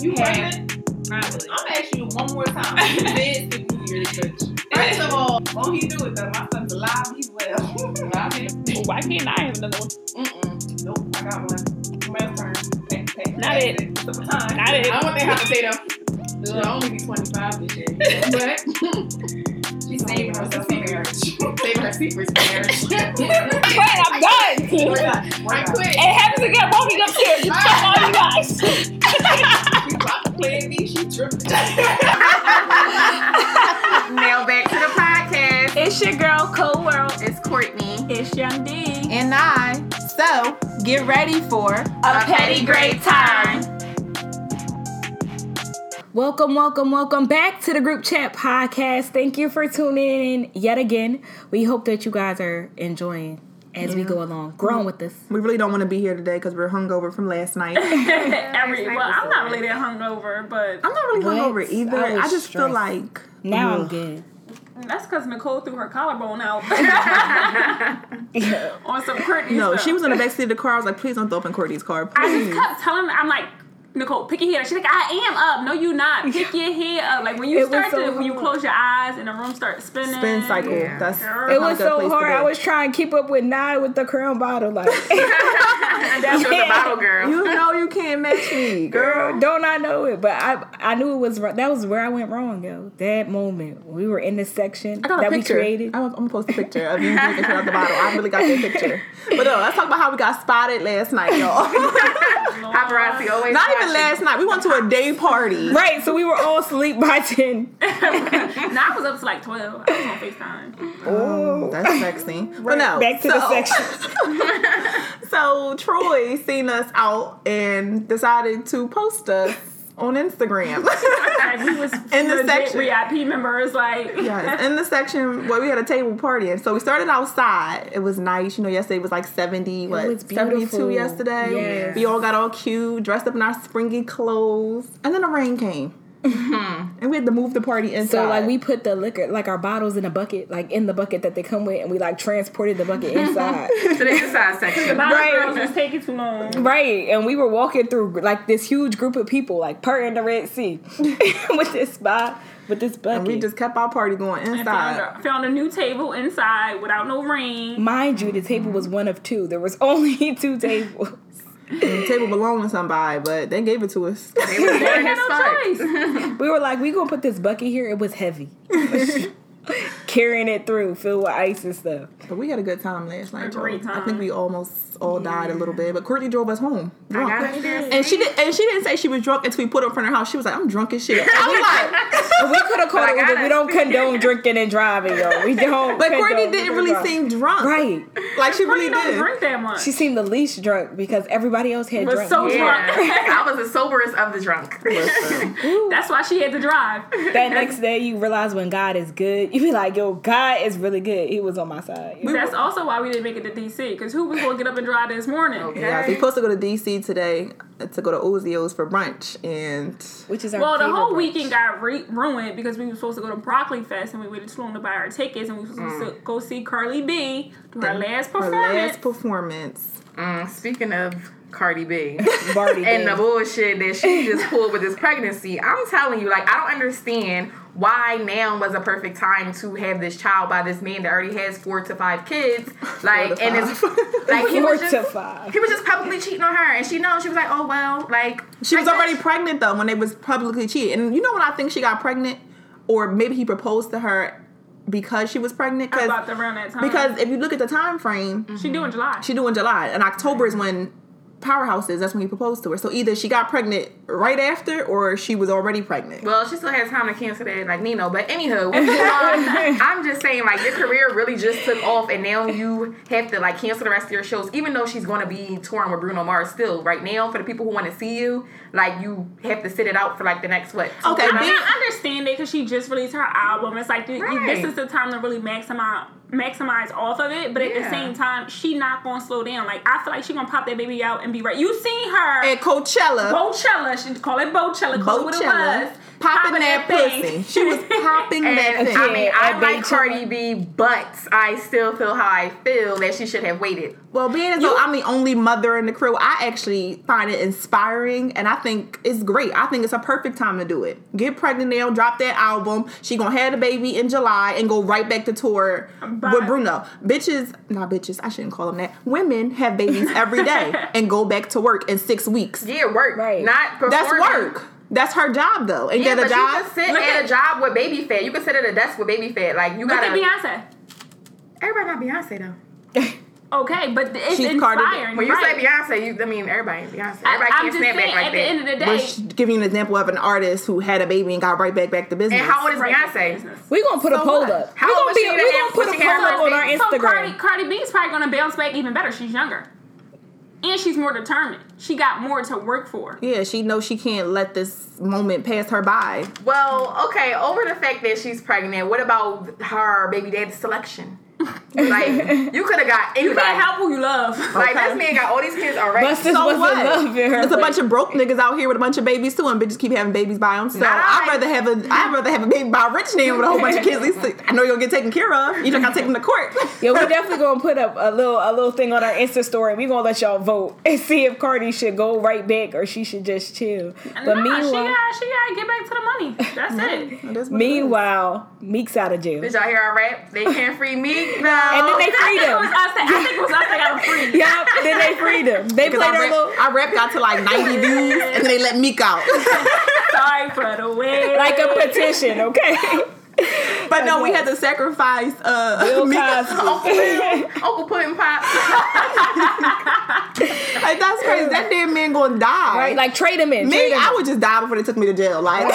You have probably. I'm gonna ask you one more time. You did stick New Year's bitch. First of all, won't he do it though? My son's alive. He's well. Why can't I have another one? Mm-mm. Nope, I got one. Man's turn. Not it. Not it. I don't want to have to say them. She'll only be 25 this year, you know, but she's saving herself for marriage. saving her secrets for marriage. Wait, I'm done. right quick. It happens again walking upstairs. You fuck all you guys. She about to play me, she tripping. Now back to the podcast. It's your girl, Cold World. It's Courtney It's Young D. and I. So get ready for A petty great time. Welcome, welcome, welcome back to the Group Chat Podcast. Thank you for tuning in yet again. We hope that you guys are enjoying as we go along, growing with us. We really don't want to be here today because we're hungover from last night. I'm Every, well, I'm not really that hungover, but I'm not really What? hungover either. I I, was just feel like Now I'm good. that's because Nicole threw her collarbone out on some Courtney No, stuff. she was in the backseat of the car. I was like, please don't throw up in Courtney's car. I just kept telling her, I'm like, Nicole, pick your head up. She's like, I am up. No, you not. Pick your head up. Like when you It start so to, when you close your eyes and the room starts spinning. Spin cycle. Yeah. That's, Girl. It was so hard. I was trying to keep up with Nye with the crown bottle. Like, She was a bottle girl. You know you can't match me, girl. girl, don't I know it? But I, I knew it was wrong. That was where I went wrong, yo. That moment we were in the section I got a that we created. I'm, I'm gonna post a picture of you drinking shit out the bottle. I really got that picture. But no, let's talk about how we got spotted last night, y'all. Paparazzi always. Not even watching. last night. We went to a day party. Right, so we were all asleep by ten. Now I was up to like 12. I was on FaceTime. Oh, oh. that's sexy. But no, Back to so, the section. So Troy seen us out and decided to post us on Instagram. Like we was In the section. VIP members. Like yes, in the section where we had a table party, and so we started outside. It was nice, you know. Yesterday was like seventy, what seventy two yesterday. Yes. We all got all cute, dressed up in our springy clothes, and then the rain came, Mm-hmm. and we had to move the party inside. So like we put the liquor, like our bottles in a bucket, like in the bucket that they come with, and we like transported the bucket inside. to the inside section. my Right. girls was taking too long. right, and we were walking through like this huge group of people, like per in the Red Sea, with this spot, with this bucket. and we just kept our party going And inside. found a, found a new table inside without no ring. Mind you, the table was one of two. There was only two tables. And the table belonged to somebody, but they gave it to us. They was They boring had no choice. We were like, we gonna put this bucket here. It was heavy. Carrying it through, filled with ice and stuff. But we had a good time last night. A great y'all. I think we almost all died a little bit, but Courtney drove us home. I Drunk. got you there. And she did, and she didn't say she was drunk until we put her up in her house. She was like, "I'm drunk as shit." I was like, We could have called I it Uber. We don't condone drinking and driving, yo. We don't. but Courtney didn't really and seem drunk, Right. Like she Courtney really don't did. drink that much. She seemed the least drunk because everybody else had Was drunk. so Yeah, drunk. I was the soberest of the drunk. That's why she had to drive. that next day, you realize when God is good. You be like, yo, God is really good. He was on my side. That's also why we didn't make it to DC. Because who was going to get up and drive this morning? yeah, we're supposed to go to DC today to go to Ozio's for brunch, and Which is our Well, the whole brunch. weekend got re- ruined because we were supposed to go to Broccoli Fest and we waited too long to buy our tickets and we were supposed to go see Cardi B do her last her performance. last performance. Mm, speaking of Cardi B Barty and the bullshit that she just pulled with this pregnancy, I'm telling you, like, I don't understand why now was a perfect time to have this child by this man that already has four to five kids. Like, to and it's like he Four was to just five. he was just publicly cheating on her, and she knows she was like, oh well, like She was like, already pregnant though when they was publicly cheating. And you know when I think she got pregnant, or maybe he proposed to her because she was pregnant. Cause, around that time. because if you look at the time frame, she due in July. she due in July, and October is when Powerhouse is. That's when he proposed to her. So either she got pregnant right after, or she was already pregnant. Well, she still has time to cancel that, like Nino. But anywho, um, I'm just saying, like your career really just took off, and now you have to like cancel the rest of your shows, even though she's going to be touring with Bruno Mars still. Right now, for the people who want to see you, like you have to sit it out for like the next what? two, Okay, three I big- mean. I understand it because she just released her album. It's like you- you- Right. this is the time to really maximize maximize off of it. But at the same time, she not gonna slow down. Like I feel like she gonna pop that baby out and be right. You seen her At Coachella, Bochella. She call it Bochella. Call it what it was. Popping that face. pussy. She was popping that And thing. I mean, Yeah, I and like Cardi B, but I still feel how I feel that she should have waited. Well, being as though I'm the only mother in the crew, I actually find it inspiring, and I think it's great. I think it's a perfect time to do it. Get pregnant now, drop that album. She gonna have the baby in July and go right back to tour Bye. with Bruno. Bitches, not bitches. I shouldn't call them that. Women have babies every day and go back to work in six weeks. Yeah, work. Right. Not performing. That's work. That's her job, though. And Yeah, that a but job? you can sit Look at at- a job with baby fat. You can sit at a desk with baby fat. Like you gotta. at Beyonce. Everybody got Beyonce though. Okay, but it's She's Cardi B. inspiring. When you right. say Beyonce, you I mean everybody Beyonce. I, Everybody I'm can't just snap saying, back like at the that. end of the day, sh- give you an example of an artist who had a baby and got right back back to business. and how old is right Beyonce? business. We gonna put a poll what? up. How we old gonna was be. she We gonna put a poll up on our baby? So Cardi, Cardi B is probably going to bounce back even better. She's younger, and she's more determined. She got more to work for. Yeah, she knows she can't let this moment pass her by. Well, okay. Over the fact that she's pregnant, what about her baby daddy selection? Like you could have got You anybody. can't help who you love. Like this man got all these kids already. Busted So wasn't what? loving her. There's a bunch of broke niggas out here with a bunch of babies too, and bitches keep having babies by them. So Not I'd I. rather have a I'd rather have a baby by a rich man with a whole bunch of kids. At least I know you're gonna get taken care of. You just gotta take them to court. Yeah, we're definitely gonna put up a little a little thing on our Insta story. We gonna let y'all vote and see if Cardi should go right back or she should just chill. But nah, she meanwhile, got she got to get back to the money. That's it. That's what it is. meanwhile, Meek's out of jail. Did y'all hear our rap? They can't free me. No. And then they I freed think it was him. us. That, I think it was us that got him free. Yup, then they freed him. They Because played our their little rap, our rap got to like 90 views, and then they let Meek out. Sorry for the way. like a petition, okay? But no, we had to sacrifice uh, Bill Cosby. Uncle Pudding Pop. Like that's crazy. That damn man gonna die. right, like trade him in. me, him I in. would just die before they took me to jail. Like Yo,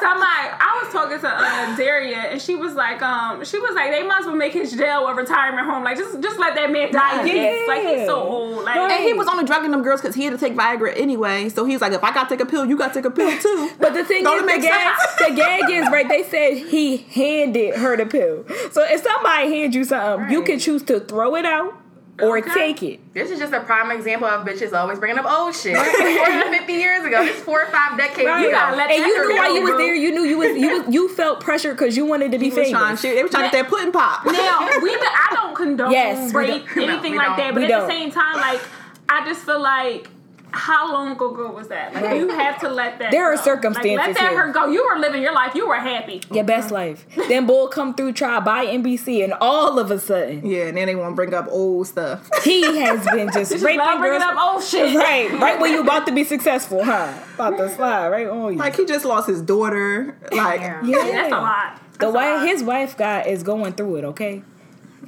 somebody, I was talking to uh, Daria, and she was like, um, she was like, they must well make his jail a retirement home. Like, just, just let that man die. in Yeah. Like he's so old. Like, And he was only drugging them girls because he had to take Viagra anyway. So he's like, if I gotta take a pill, you gotta take a pill too. But the thing Don't is, the make gag, the gag is right. They said he handed her the pill. So if somebody hands you something, you can choose to throw it out or Okay. take it. This is just a prime example of bitches always bringing up old shit. 40 50 years ago. This is four or five decades You ago. gotta let And you knew why you was there. You knew you was you was, you felt pressure because you wanted to be He was trying, famous. they were trying to get that pudding pop. Now we, do, I don't condone Yes, we rape, don't. Anything we like don't. that. But We at don't. the same time, like, I just feel like. How long ago was that? Like Right. you have to let that. There are circumstances Like, let that here. her go. You were living your life. You were happy. Your best life. then Bull come through, try buy NBC, and all of a sudden Yeah, and then they want to bring up old stuff. he has been just Just raping love bringing girls. up old shit. Right, right when you about to be successful, huh? About to slide right on you. Like he just lost his daughter. Like Yeah. yeah, That's a lot. The That's a way his wife got is going through it. Okay,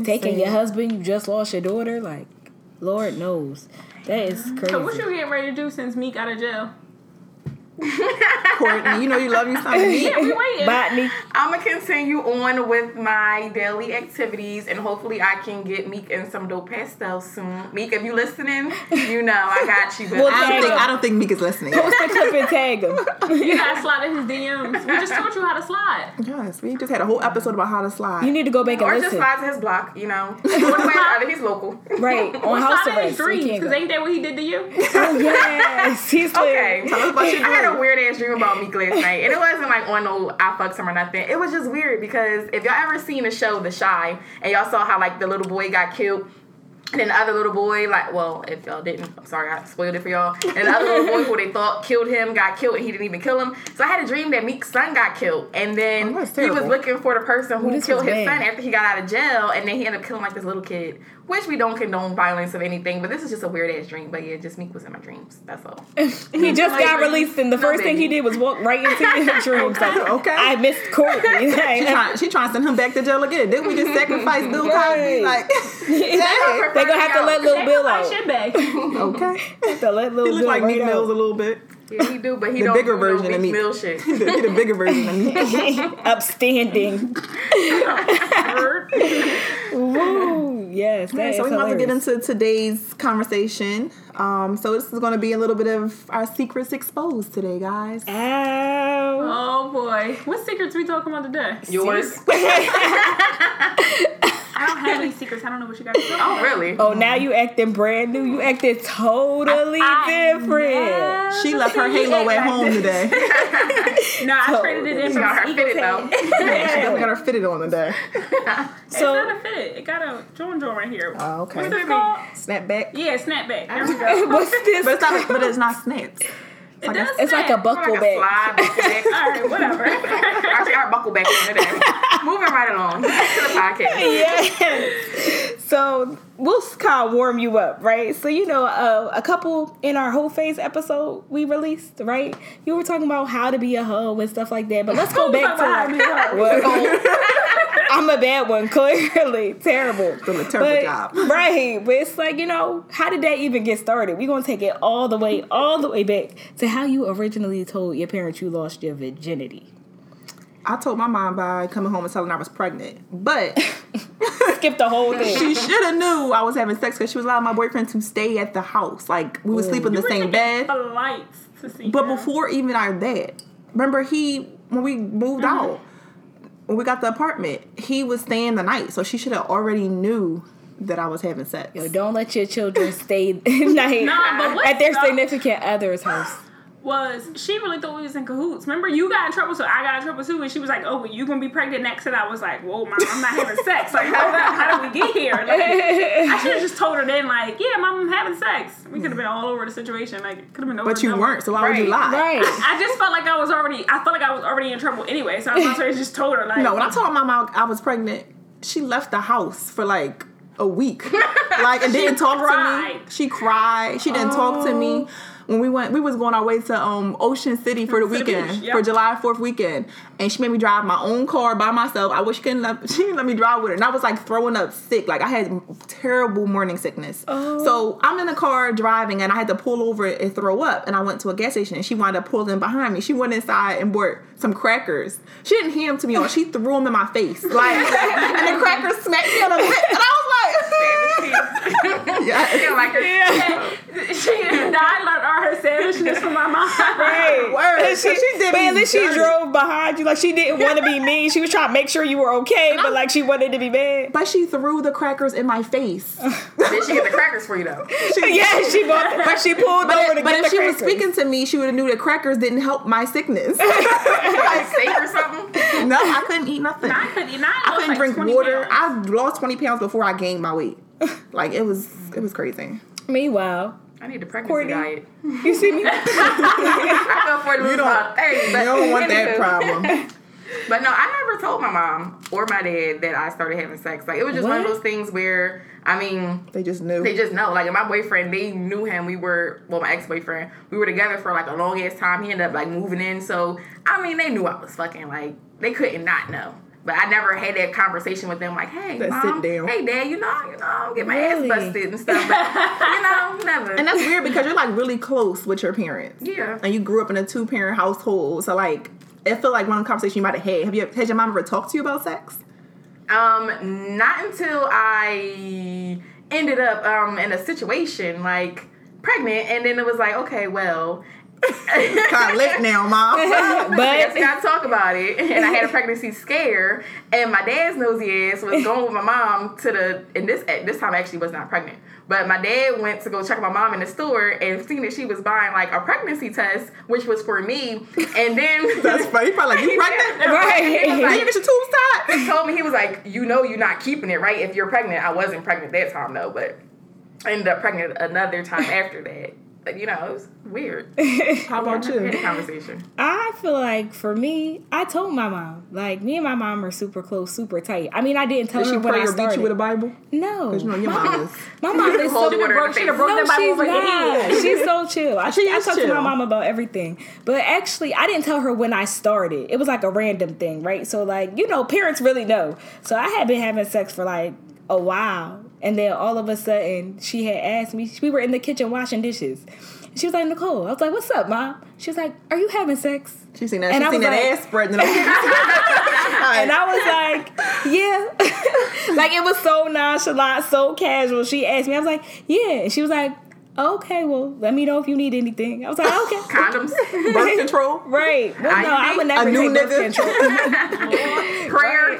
taking your husband, you just lost your daughter. Like, Lord knows that is crazy. So what you getting ready to do since Meek out of jail? Courtney, you know you love you something. Yeah, we waiting. Botany. I'm gonna continue on with my daily activities, and hopefully, I can get Meek and some dope pastels soon. Meek, if you listening, you know I got you. But Well, I don't think. I don't think Meek is listening. Post the clip and tag him. You gotta slide in his DMs. We just taught you how to slide. Yes, we just had a whole episode about how to slide. You need to go back and or just listen. slide to his block, you know. One way or other, he's local. Right on Or house slide in his arrest. Dreams, because ain't that what he did to you? Oh yes, he's Okay. Tell us about your I had a weird ass dream about Meek last night, and it wasn't like on no I fucked him or nothing. It was just weird because if y'all ever seen the show The Chi, and y'all saw how like the little boy got killed. And then the other little boy, like, well, if y'all didn't, I'm sorry, I spoiled it for y'all. And the other little boy who they thought killed him got killed, and he didn't even kill him. So I had a dream that Meek's son got killed, and then Oh, he was looking for the person who this killed his bad. son after he got out of jail, and then he ended up killing like this little kid. Which we don't condone violence of anything, but this is just a weird ass dream. But yeah, just Meek was in my dreams. That's all. he just got released, and the No first thing he did was walk right into his dreams. Like, Okay. I missed Courtney. She trying, she trying to send him back to jail again. Didn't we just sacrifice Bill Cosby? Like, they gonna have to let little Bill out. Okay. To let little Bill like right Mills a little bit. Yeah, he do, but he The don't bigger do version no of Meek Meek. Shit. He the, he the bigger version of me. Upstanding. Woo! Yes, that so we about to get into today's conversation. Um, so this is going to be a little bit of our secrets exposed today, guys. Ow. Oh boy. What secrets we talking about today? Yours. I don't have any secrets. I don't know what you guys do. Oh, really? Oh, now you acting brand new. You acted totally I different. She left her halo act at home today. No, I traded it in She got her fitted Tail. though. She definitely got her fitted on today. It's not a fit. It got a joint joint right here. Oh, okay. What's it called? Snapback. Yeah, snapback. There we go. what's this? But it's not. But it's not snaps. It like a- does It's like a buckle Like a back. slide buckle back. All right, whatever. Actually, our buckle back on today. Moving right along to the podcast. Yes. So we'll kind of warm you up, right? So you know, uh, a couple in our whole phase episode we released, right? You were talking about how to be a hoe and stuff like that. But let's go back to Talk like, how to be what- I'm a bad one, clearly terrible. Doing a terrible But- job. right? But it's like you know, how did that even get started? We're gonna take it all the way, all the way back to how you originally told your parents you lost your virginity. I told my mom by coming home and telling her I was pregnant, but Skip the whole thing. she should have knew I was having sex because she was allowing my boyfriend to stay at the house. Like we would sleep in the same bed. The lights to see. But her. before even our dad, remember he when we moved mm-hmm. out, when we got the apartment, he was staying the night, so she should have already knew that I was having sex. Yo, don't let your children stay night Nah, at their sucks significant other's house. Was she really thought we was in cahoots. Remember, you got in trouble, so I got in trouble too. And she was like, "Oh, well, you gonna be pregnant next?" And I was like, "Whoa, mom, I'm not having sex. Like, up, how did we get here?" Like, I should have just told her then, like, "Yeah, mom, I'm having sex." We could have been all over the situation. Like, could have been over. But you weren't, so why would you lie? Right. I just felt like I was already. I felt like I was already in trouble anyway. So I was to just told her like, No, when I told my mom I was pregnant, she left the house for like a week, like and didn't talk to me. She cried. She didn't talk to me. Oh. When we went, we was going our way to um, Ocean City for the the weekend beach, yep. for July Fourth weekend, and she made me drive my own car by myself. I wish she couldn't let she didn't let me drive with her, and I was like throwing up sick. Like I had terrible morning sickness. So I'm in the car driving, and I had to pull over and throw up. And I went to a gas station, and she wound up pulling behind me. She went inside and bought some crackers. She didn't hand them to me on. She threw them in my face, like, and the crackers smacked me on the lip, and I was like, yeah. Feel like her. she I learned all her savageness from my mom. Right. Word. And So she did but me at least she dirty. drove behind you. Like she didn't want to be mean. She was trying to make sure you were okay, but like she wanted to be bad. But she threw the crackers in my face. Did she get the crackers for you though? yeah, she bought, but she pulled over to but get if the she was speaking to me, she would have knew that crackers didn't help my sickness. Like steak or something? no, I couldn't eat nothing. I couldn't eat. I, I couldn't drink water. I lost twenty pounds before I gained my weight. Like it was, it was crazy. Meanwhile, I need a pregnancy Courtney. diet. you see me. I can afford to lose don't- about 30, but You don't want that problem. But no, I never told my mom or my dad that I started having sex. Like it was just one of those things where I mean, They just knew. they just know. Like my boyfriend, they knew him. We were well, my ex boyfriend. We were together for like a long ass time. He ended up like moving in. So I mean, they knew I was fucking. Like they couldn't not know. But I never had that conversation with them. Like, hey, mom, sit down. hey, dad, you know, you know, get my Really? ass busted and stuff. But you know, never. and that's weird because you're like really close with your parents. yeah. And you grew up in a two parent household, so like. I feel like one of the conversations you might have had. Have you has your mom ever talked to you about sex? Um, not until I ended up um in a situation like pregnant, and then it was like, okay, well, Kind of late now, mom. I we but gotta talk about it. And I had a pregnancy scare, and my dad's nosy ass was going with my mom to the. And this this time I actually was not pregnant, but my dad went to go check my mom in the store and seen that she was buying like a pregnancy test, which was for me. And then That's funny. Probably like you pregnant. right. He was you like, get your tubes tied? he told me he was like, you know, you're not keeping it right if you're pregnant. I wasn't pregnant that time though, but I ended up pregnant another time after that. But you know, it was weird. How about We had a you? conversation. I feel like for me, I told my mom. Like me and my mom are super close, super tight. I mean, I didn't tell Did she her when pray I or beat started. you with a Bible? no, Because you know your mom is. my mom is so Hold the broke- she'd have face. broke No, that Bible she's not. She's so chill. I, She I is talk to my mom about everything. But actually, I didn't tell her when I started. It was like a random thing, right? So, like, you know, parents really know. So, I had been having sex for like a while. And then all of a sudden, she had asked me, we were in the kitchen washing dishes. She was like, Nicole. I was like, what's up, mom? She was like, are you having sex? She seen that. And She I seen that like- ass spreading. And I was like, yeah. like it was so nonchalant, so casual. She asked me, I was like, yeah. And she was like, okay, well, let me know if you need anything. I was like, okay. Condoms, Birth control. Right. Well, no, I would never A new take birth control. prayer,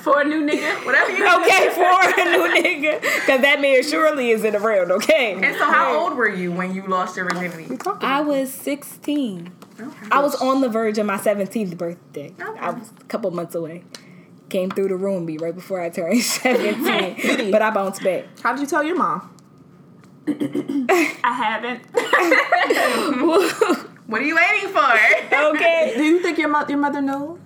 For a new nigga. whatever you need. Okay, for a new nigga. Because that man surely isn't around, okay? And so, how old were you when you lost your virginity? I was 16. Okay. I was on the verge of my 17th birthday. Okay. I was a couple months away. Came through the room me right before I turned 17. but I bounced back. How did you tell your mom? I haven't. What are you waiting for? okay. Do you think your mother your mother knows?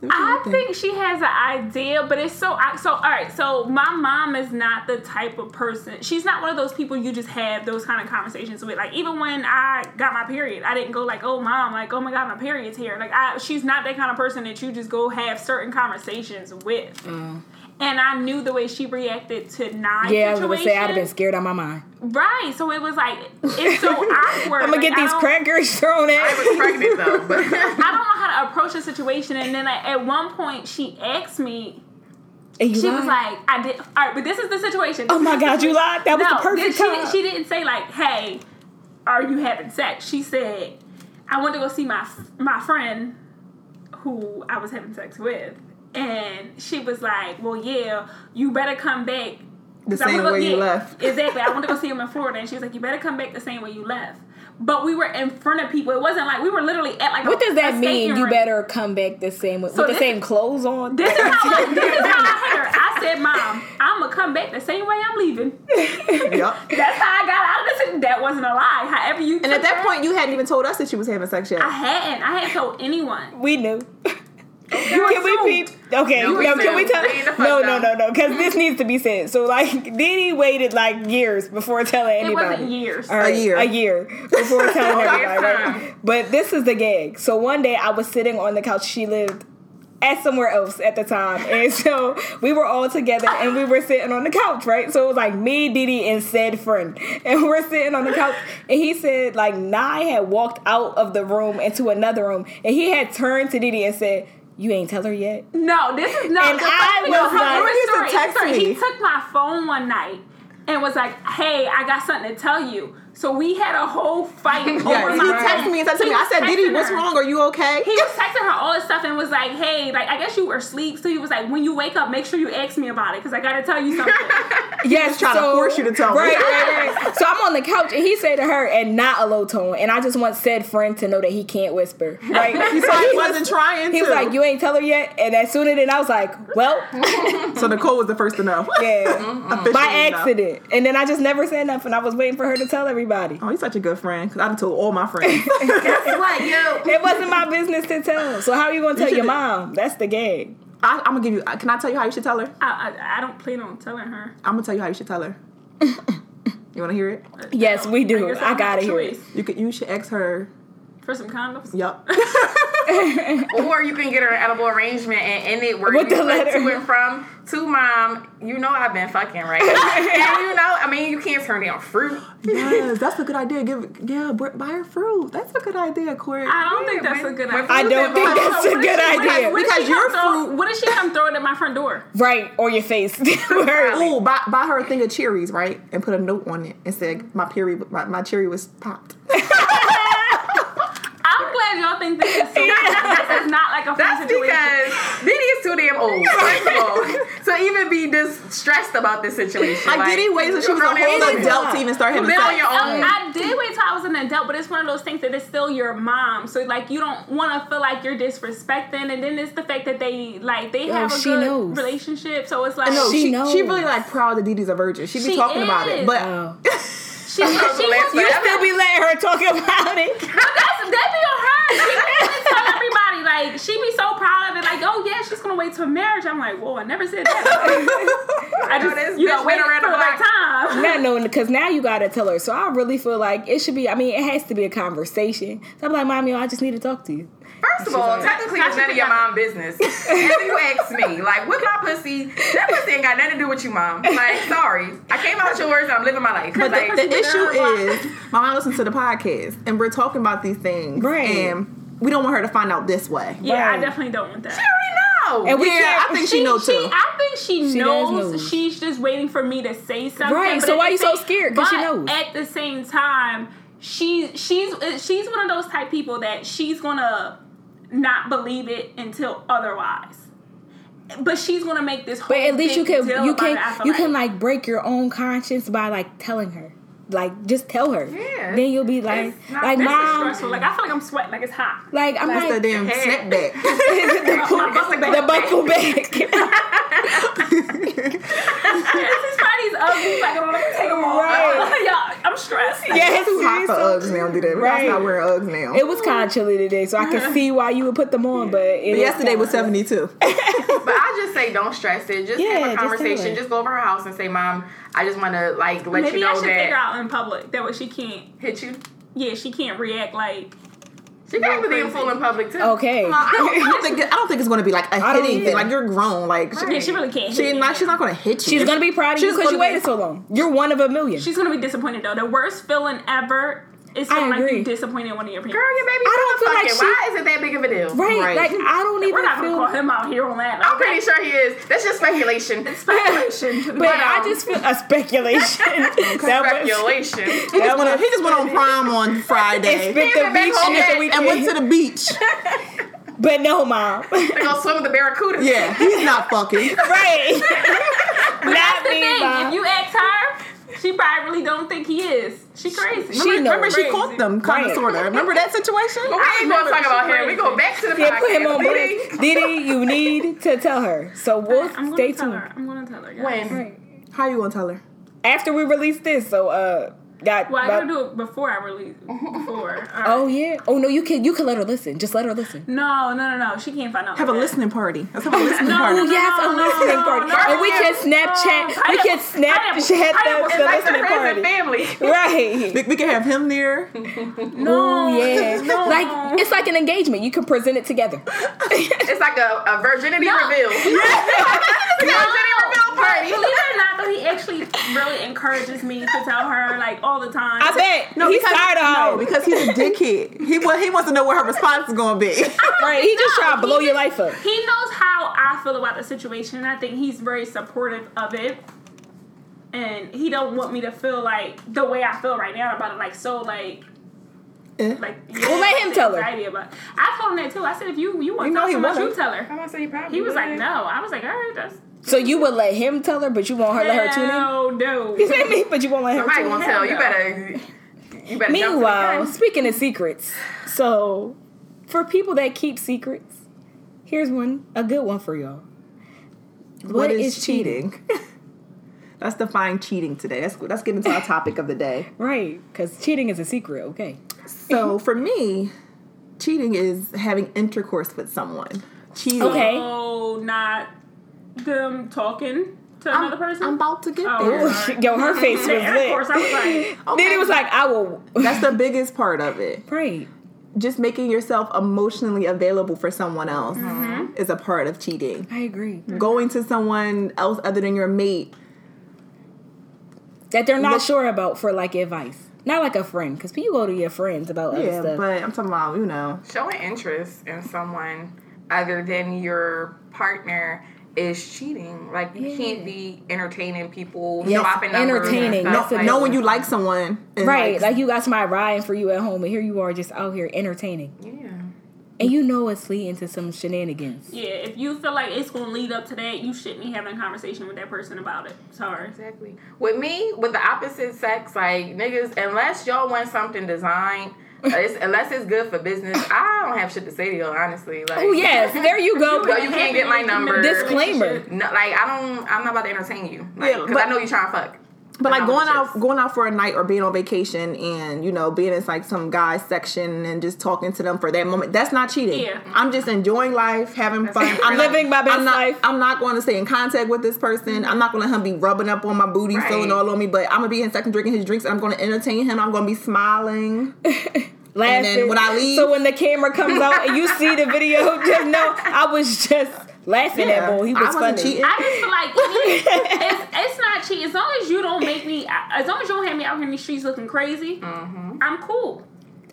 What do you I think she has an idea, but it's so I, so. All right, so my mom is not the type of person. She's not one of those people you just have those kind of conversations with. Like even when I got my period, I didn't go like, "Oh, mom, like, oh my god, my period's here." Like, I, she's not that kind of person that you just go have certain conversations with. Mm. And I knew the way she reacted to nine Yeah, I was going to say I'd have been scared out my mind. Right, so it was like it's so awkward. I'm going to Like, get I these don't- crackers thrown at. I was pregnant though, but I don't know how to approach the situation. And then like, at one point, she asked me. And you She was like, "I did." All right, but this is the situation. Oh my God, you lied? That was no, the perfect she, time. She didn't say like, "Hey, are you having sex?" She said, "I want to go see my my friend who I was having sex with." And she was like, "Well, yeah, you better come back The 'Cause I same wanna go- way you left. Exactly. I wanted to go see him in Florida, and she was like, "You better come back the same way you left." But we were in front of people. It wasn't like we were literally at like. What a, does that a mean? skating You better come back the same with, So with the this- same clothes on? This is how. this is how I heard. I said, "Mom, I'm gonna come back the same way I'm leaving." Yep. That's how I got out of this. That wasn't a lie. However you. And at that point, you hadn't even told us that she was having sex yet. I hadn't. I hadn't told anyone. we knew. You Can we assumed. peep? Okay, No, no, can we tell? Lay the fuck No, no, no, no, because this needs to be said. So, like, DeeDee waited like years before telling It anybody. wasn't years. All right, A year. A year before telling Okay, everybody. Right? But this is the gag. So one day I was sitting on the couch. She lived at somewhere else at the time, and so we were all together and we were sitting on the couch, right? So it was like me, DeeDee, and said friend, and we're sitting on the couch. And he said like Nye had walked out of the room into another room, and he had turned to DeeDee and said. You ain't tell her yet? No, this is no. And I was no, like- her He used to story, text story. me. He took my phone one night and was like, "Hey, I got something to tell you." So we had a whole fight over Yeah, he my texted phone. me and said to He me, I said, DeeDee, texting what's her. wrong? Are you okay? He was texting her all this stuff and was like, "Hey, like I guess you were asleep." So he was like, "When you wake up, make sure you ask me about it because I got to tell you something." Yes, trying to force you to tell me. right, Right, right, So I'm on the couch and he said to her, and not a low tone, and I just want said friend to know that he can't whisper. Right? He said he wasn't trying He to. was like, "You ain't tell her yet," and as soon as then I was like, "Well, so Nicole was the first to know. yeah, Officially by know. accident." And then I just never said nothing. I was waiting for her to tell everybody. Oh, he's such a good friend. Cause I done told all my friends. guess what, yo? It wasn't my business to tell. So how are you gonna tell your mom? That's the gag. I, I'm gonna give you. Can I tell you how you should tell her? I, I, I don't plan on telling her. I'm gonna tell you how you should tell her. you want to hear it? Yes, we do. guess I don't gotta hear it. You could. You should ask her. For some condoms. Yup. Or you can get her an edible arrangement and end it where With you the letter. to and from to mom. You know I've been fucking right, and you know I mean you can't turn down fruit. yes, that's a good idea. Give yeah, buy her fruit. That's a good idea, Corey. I don't think Yeah, that's a good idea. I don't think involved- that's a good she- idea. what Because your come throw- fruit- What if she come throw it at my front door? Right, or your face. Word. Oh, buy, buy her a thing of cherries, right? And put a note on it and said my period, my, my cherry was popped. I'm glad y'all think this is, so, this is not like a That's situation. because DeeDee is too damn old. First of all, to even be this stressed about this situation. Like, DeeDee waited until she was a grown whole adult woman. to even start having Live on sex. your Um, own. I did wait till I was an adult, but it's one of those things that it's still your mom. So like you don't want to feel like you're disrespecting, and then it's the fact that they like they have a she good knows. relationship. So it's like No, She she, knows. she really like proud that DeeDee's a virgin. She be She talking about it, but Oh. she, she, Last You forever. still be letting her talk about it. But that's that be on her. She really tell everybody like she be so proud of it. Like, oh yeah, she's gonna wait till marriage. I'm like, whoa, I never said that. I know this just you know bitch wait around for the the right time. Not knowing because now you gotta tell her. So I really feel like it should be. I mean, it has to be a conversation. So I'm like, mommy, I just need to talk to you. First of all, technically it's none of your mom business. If you ask me, like with my pussy, that pussy ain't got nothing to do with you, mom. Like, sorry, I came out yours and I'm living my life. But like, the, the issue is, my mom listens to the podcast, and we're talking about these things, Right. And we don't want her to find out this way. Yeah, I definitely don't want that. She already know. And we Yeah, can't. I think she knows too. I think she, She does knows. She's just waiting for me to say something. Right, so why the you so scared? scared? 'Cause she but knows. At the same time, she she's uh, she's one of those type people that she's gonna not believe it until otherwise. But she's gonna make this whole. But at least you can you can it, I feel you can like break your own conscience by like telling her. Like just tell her. Yeah. Then you'll be like not- like This mom. stressful. Like I feel like I'm sweating. Like it's hot. Like I'm That's the damn Head. snapback. My buckle back. the buckle back. This is ugly. Like, oh, I'm gonna take them off. Right. yeah, I'm stressed. yes, Too hot for so- Uggs now, do that. We Right. gotta stop wearing Uggs now. It was kind of chilly today, so I could see why you would put them on. But, it But yesterday kinda was 72. But I just say don't stress it. Just Yeah, have a conversation. her. Just, go over her house and say, "Mom, I just want to like let Maybe you I know should take her that out in public. That way she can't. hit you." Yeah, she can't react like. She can Go be a crazy. fool in public too. Okay. I don't, I don't think I don't think it's gonna be like a I don't hitting thing. Like you're grown. Like Yeah, she really can't. she hit not she's not gonna hit you. She's gonna be proud of you because you waited so long. You're one of a million. She's gonna be disappointed though. The worst feeling ever is I like agree. you disappointed one of your parents. Girl, your baby I don't feel like she- Why is it that big of a deal? right. Right. Like I don't even We're not gonna feel. call him out here on that. I'm pretty sure he is. That's just speculation. speculation. But I um, just feel a speculation. That was- Speculation. He just, went on, he just went on prom on Friday Spent the went back beach home and the and- weekend. and went to the beach. But no, mom. They go swim with the barracuda. Yeah, he's not fucking. right. But Not that's the me, thing. mom. If you ask her, she probably really don't think he is. She crazy. She Remember, knows. remember she Crazy. caught them, kind of, sort of. Remember that situation? But we ain't gonna talk about him. We go back to the Yeah, podcast. put him on DeeDee. blast. DeeDee, you need to tell her. So we'll I'm stay gonna tell tuned. her. I'm gonna tell her. guys. When? Right. How you gonna tell her? After we release this, so uh, got. Well, I about- gotta do it before I release. Before. All oh, right. Oh yeah. Oh no, you can you can let her listen. Just let her listen. No, no, no, no. She can't find out. Have a that. listening party. Let's have a listening No, party. Oh no, yes, a listening no, party, no, and we no, can Snapchat. no. we can Snapchat pineapple, the, It's the like the listening friends party. family. Right. We, we can have him there. No. Oh yeah. No. Like it's like an engagement. You can present it together. It's like a, a virginity No. reveal. virginity reveal party. believe it or not, though, he actually really encourages me to tell her like all the time. I bet. No, he's because, tired of no, because he's a dickhead. He wa- he wants to know what her response is gonna be. Right. He just No, trying to he blow your just- life up. He knows how I feel about the situation, and I think he's very supportive of it. And he don't want me to feel like the way I feel right now about it, like so, like, Eh. like. Well, let him tell her. About. I told him that too. I said, if you you want You to know talk he so much, would've. you tell her. I'm gonna say you probably He was like, no. I was like, all right, that's. So you would let him tell her, but you won't her let her tune in. No, no. You feel me? But you won't let her Somebody tune in. gonna tell you better. You better. Meanwhile, jump speaking of secrets, so for people that keep secrets, here's one, a good one for y'all. what is, cheating? Let's define cheating today. Let's let's get into our topic of the day. Right, because cheating is a secret. Okay. So for me, cheating is having intercourse with someone. Cheating. Okay. Oh, not them talking to I'm, another person. I'm about to get Oh, there. okay. Yo, her face was Yeah, of course, lit. I was like, Then it was like, I will. That's the biggest part of it. Right. Just making yourself emotionally available for someone else mm-hmm. is a part of cheating. I agree. Mm-hmm. Going to someone else other than your mate. That they're not Look- sure about for like advice. Not like a friend, because you go to your friends about other Yeah, stuff. but I'm talking about, you know. Showing interest in someone other than your partner is cheating. Like you Yeah. can't be entertaining people, Yes, swapping entertaining. stuff That's a- like Knowing you like someone. right. Like you got somebody riding for you at home, and here you are just out here entertaining. Yeah. And you know it's leading to some shenanigans. yeah, if you feel like it's gonna lead up to that, you shouldn't be having a conversation with that person about it. Sorry. Exactly. With me, with the opposite sex, like niggas, unless y'all want something designed, it's, unless it's good for business, I don't have shit to say to y'all. Honestly, like, Oh yes, there you go. Yo, you can't get my number. Disclaimer. No, like I don't. I'm not about to entertain you. Like, Yeah, because but- I know you're trying to fuck. But like going out, going out for a night or being on vacation, and you know being in like some guy's section and just talking to them for that moment. That's not cheating. Yeah. I'm just enjoying life, having fun. I'm not- Living my best I'm not, life. I'm not going to stay in contact with this person. I'm not going to him be rubbing up on my booty, Right. feeling all on me. But I'm gonna be in second drinking his drinks, and I'm going to entertain him. I'm going to be smiling. Laughing. then when I leave- so when the camera comes out and you see the video, just know I was just laughing at boy. He was wasn't funny. cheating. I just feel like it's, it's not cheating. As long as you don't make me, as long as you don't have me out here in the streets looking crazy, mm-hmm. I'm cool.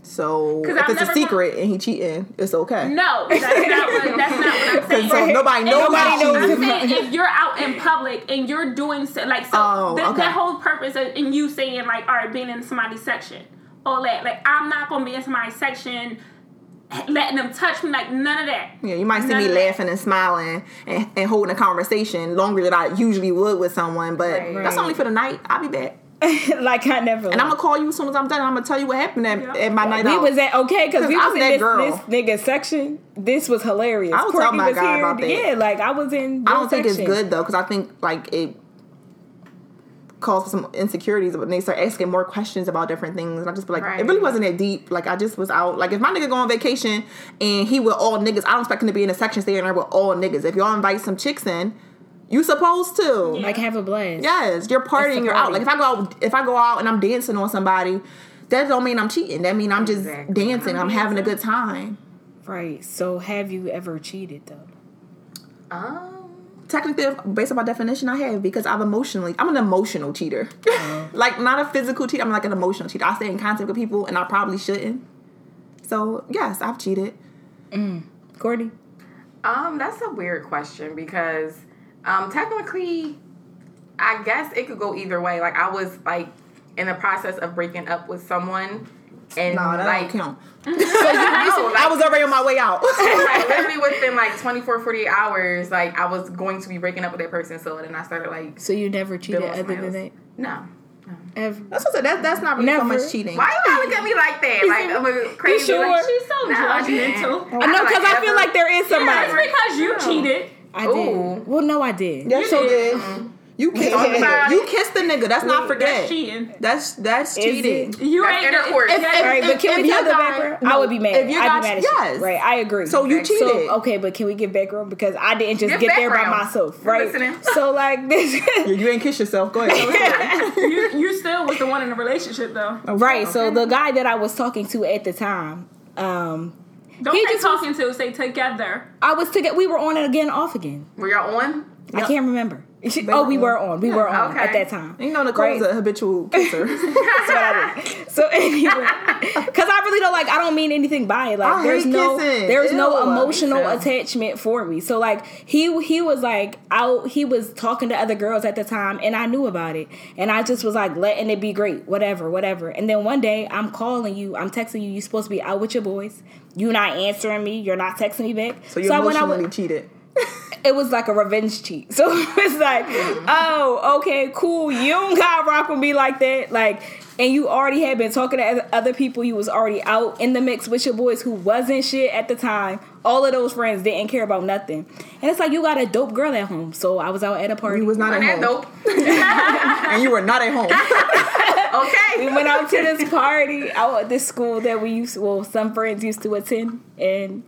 So 'Cause if I've it's a never secret and he cheating, it's okay. No, that's not what, that's not what I'm saying. So nobody knows. nobody knows. I'm saying if you're out in public and you're doing so, like so Oh, that, okay. that whole purpose of, in you saying like all right being in somebody's section all that like I'm not gonna be in somebody's section letting them touch me like none of that Yeah, you might see None me of that. laughing and smiling and, and holding a conversation longer than I usually would with someone, but Right. that's only for the night. I'll be back. like I never. And I'm gonna call you as soon as I'm done. I'm gonna tell you what happened at, Yeah. at my night we out. was at okay because we I'm was in this, girl. this nigga section. This was hilarious. I will tell Courtney my was guy here. about that. Yeah, like I was in. I don't this think it's section. good though, because I think like it caused some insecurities when they start asking more questions about different things. And I just be like, it really wasn't that deep. Like I just was out. Like if my nigga go on vacation and he with all niggas, I don't expect him to be in a section staying there with all niggas. If y'all invite some chicks in, you supposed to. Like have a blast. Yes, you're partying, you're out. Like if I go out, if I go out and I'm dancing on somebody, that don't mean I'm cheating. That mean I'm just Exactly. dancing. I'm having a good time. Right. So have you ever cheated though? Um, Technically, based on my definition, I have because I'm emotionally. I'm an emotional cheater. like not a physical cheater. I'm like an emotional cheater. I stay in contact with people, and I probably shouldn't. So yes, I've cheated. Courtney. um, that's a weird question because um, technically, I guess it could go either way. Like I was like in the process of breaking up with someone, and Nah, that like don't count. no, like, I was already on my way out. like literally within like 24 48 hours like i was going to be breaking up with that person so then i started like So you never cheated building other than that no ever? that's what I said. That's that's not really so much cheating. why are you gotta look at me like that like i'm a crazy sure? like, she's so Nah, I didn't. judgmental I know because I feel like there is yeah, somebody. it's because you cheated I Ooh. did. Well, no, I did. Yes, you did. did. Mm-hmm. You kissed the nigga. You kissed the nigga. That's not forget. that's cheating That's that's Is cheating. it? you That's ain't intercourse. if- If- that- All right, but can if we tell the guy- background? no, I would be mad. if your I'd guy- be mad at yes. you. Right, I agree. So you Okay. cheated. So okay, but can we give background because I didn't just Give get there by background. myself, We're right? listening. So like this, you, you ain't kiss yourself. Go ahead. you you still was the one in the relationship though right? So the guy that I was talking to at the time, um, don't He say just was- talking to say together I was together. We were on it again, off again. were y'all on I can't remember. Oh, we were on. We were on Okay. at that time. you know Nicole's Right. a habitual kisser. That's what I did. So anyway, because I really don't like. I don't mean anything by it. Like I there's no, kissing. there's no emotional Me attachment for me. So like he he was like out. He was talking to other girls at the time, and I knew about it, and I just was like letting it be great, whatever, whatever. And then one day I'm calling you, I'm texting you. You're supposed to be out with your boys. You're not answering me. You're not texting me back. So you I went out emotionally with- cheated. it was like a revenge cheat. So it's like, oh, okay, cool. You don't gotta rock with me like that. Like, and you already had been talking to other- other people. You was already out in the mix with your boys who wasn't shit at the time. All of those friends didn't care about nothing. And it's like you got a dope girl at home. So I was out at a party. You was not at home, dope and you were not at home. okay we went out to this party out at this school that we used To, well some friends used to attend and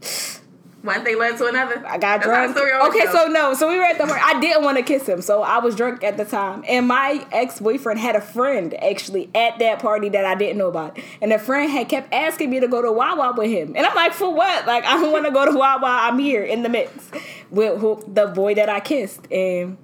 one thing led to another I got That's drunk. Okay, goes. so no, so we were at the party. I didn't want to kiss him, so I was drunk at the time. And my ex boyfriend had a friend actually at that party that I didn't know about, and the friend had kept asking me to go to Wawa with him, and I'm like, for what? Like I don't want to go to Wawa. I'm here in the mix with who, the boy that I kissed, and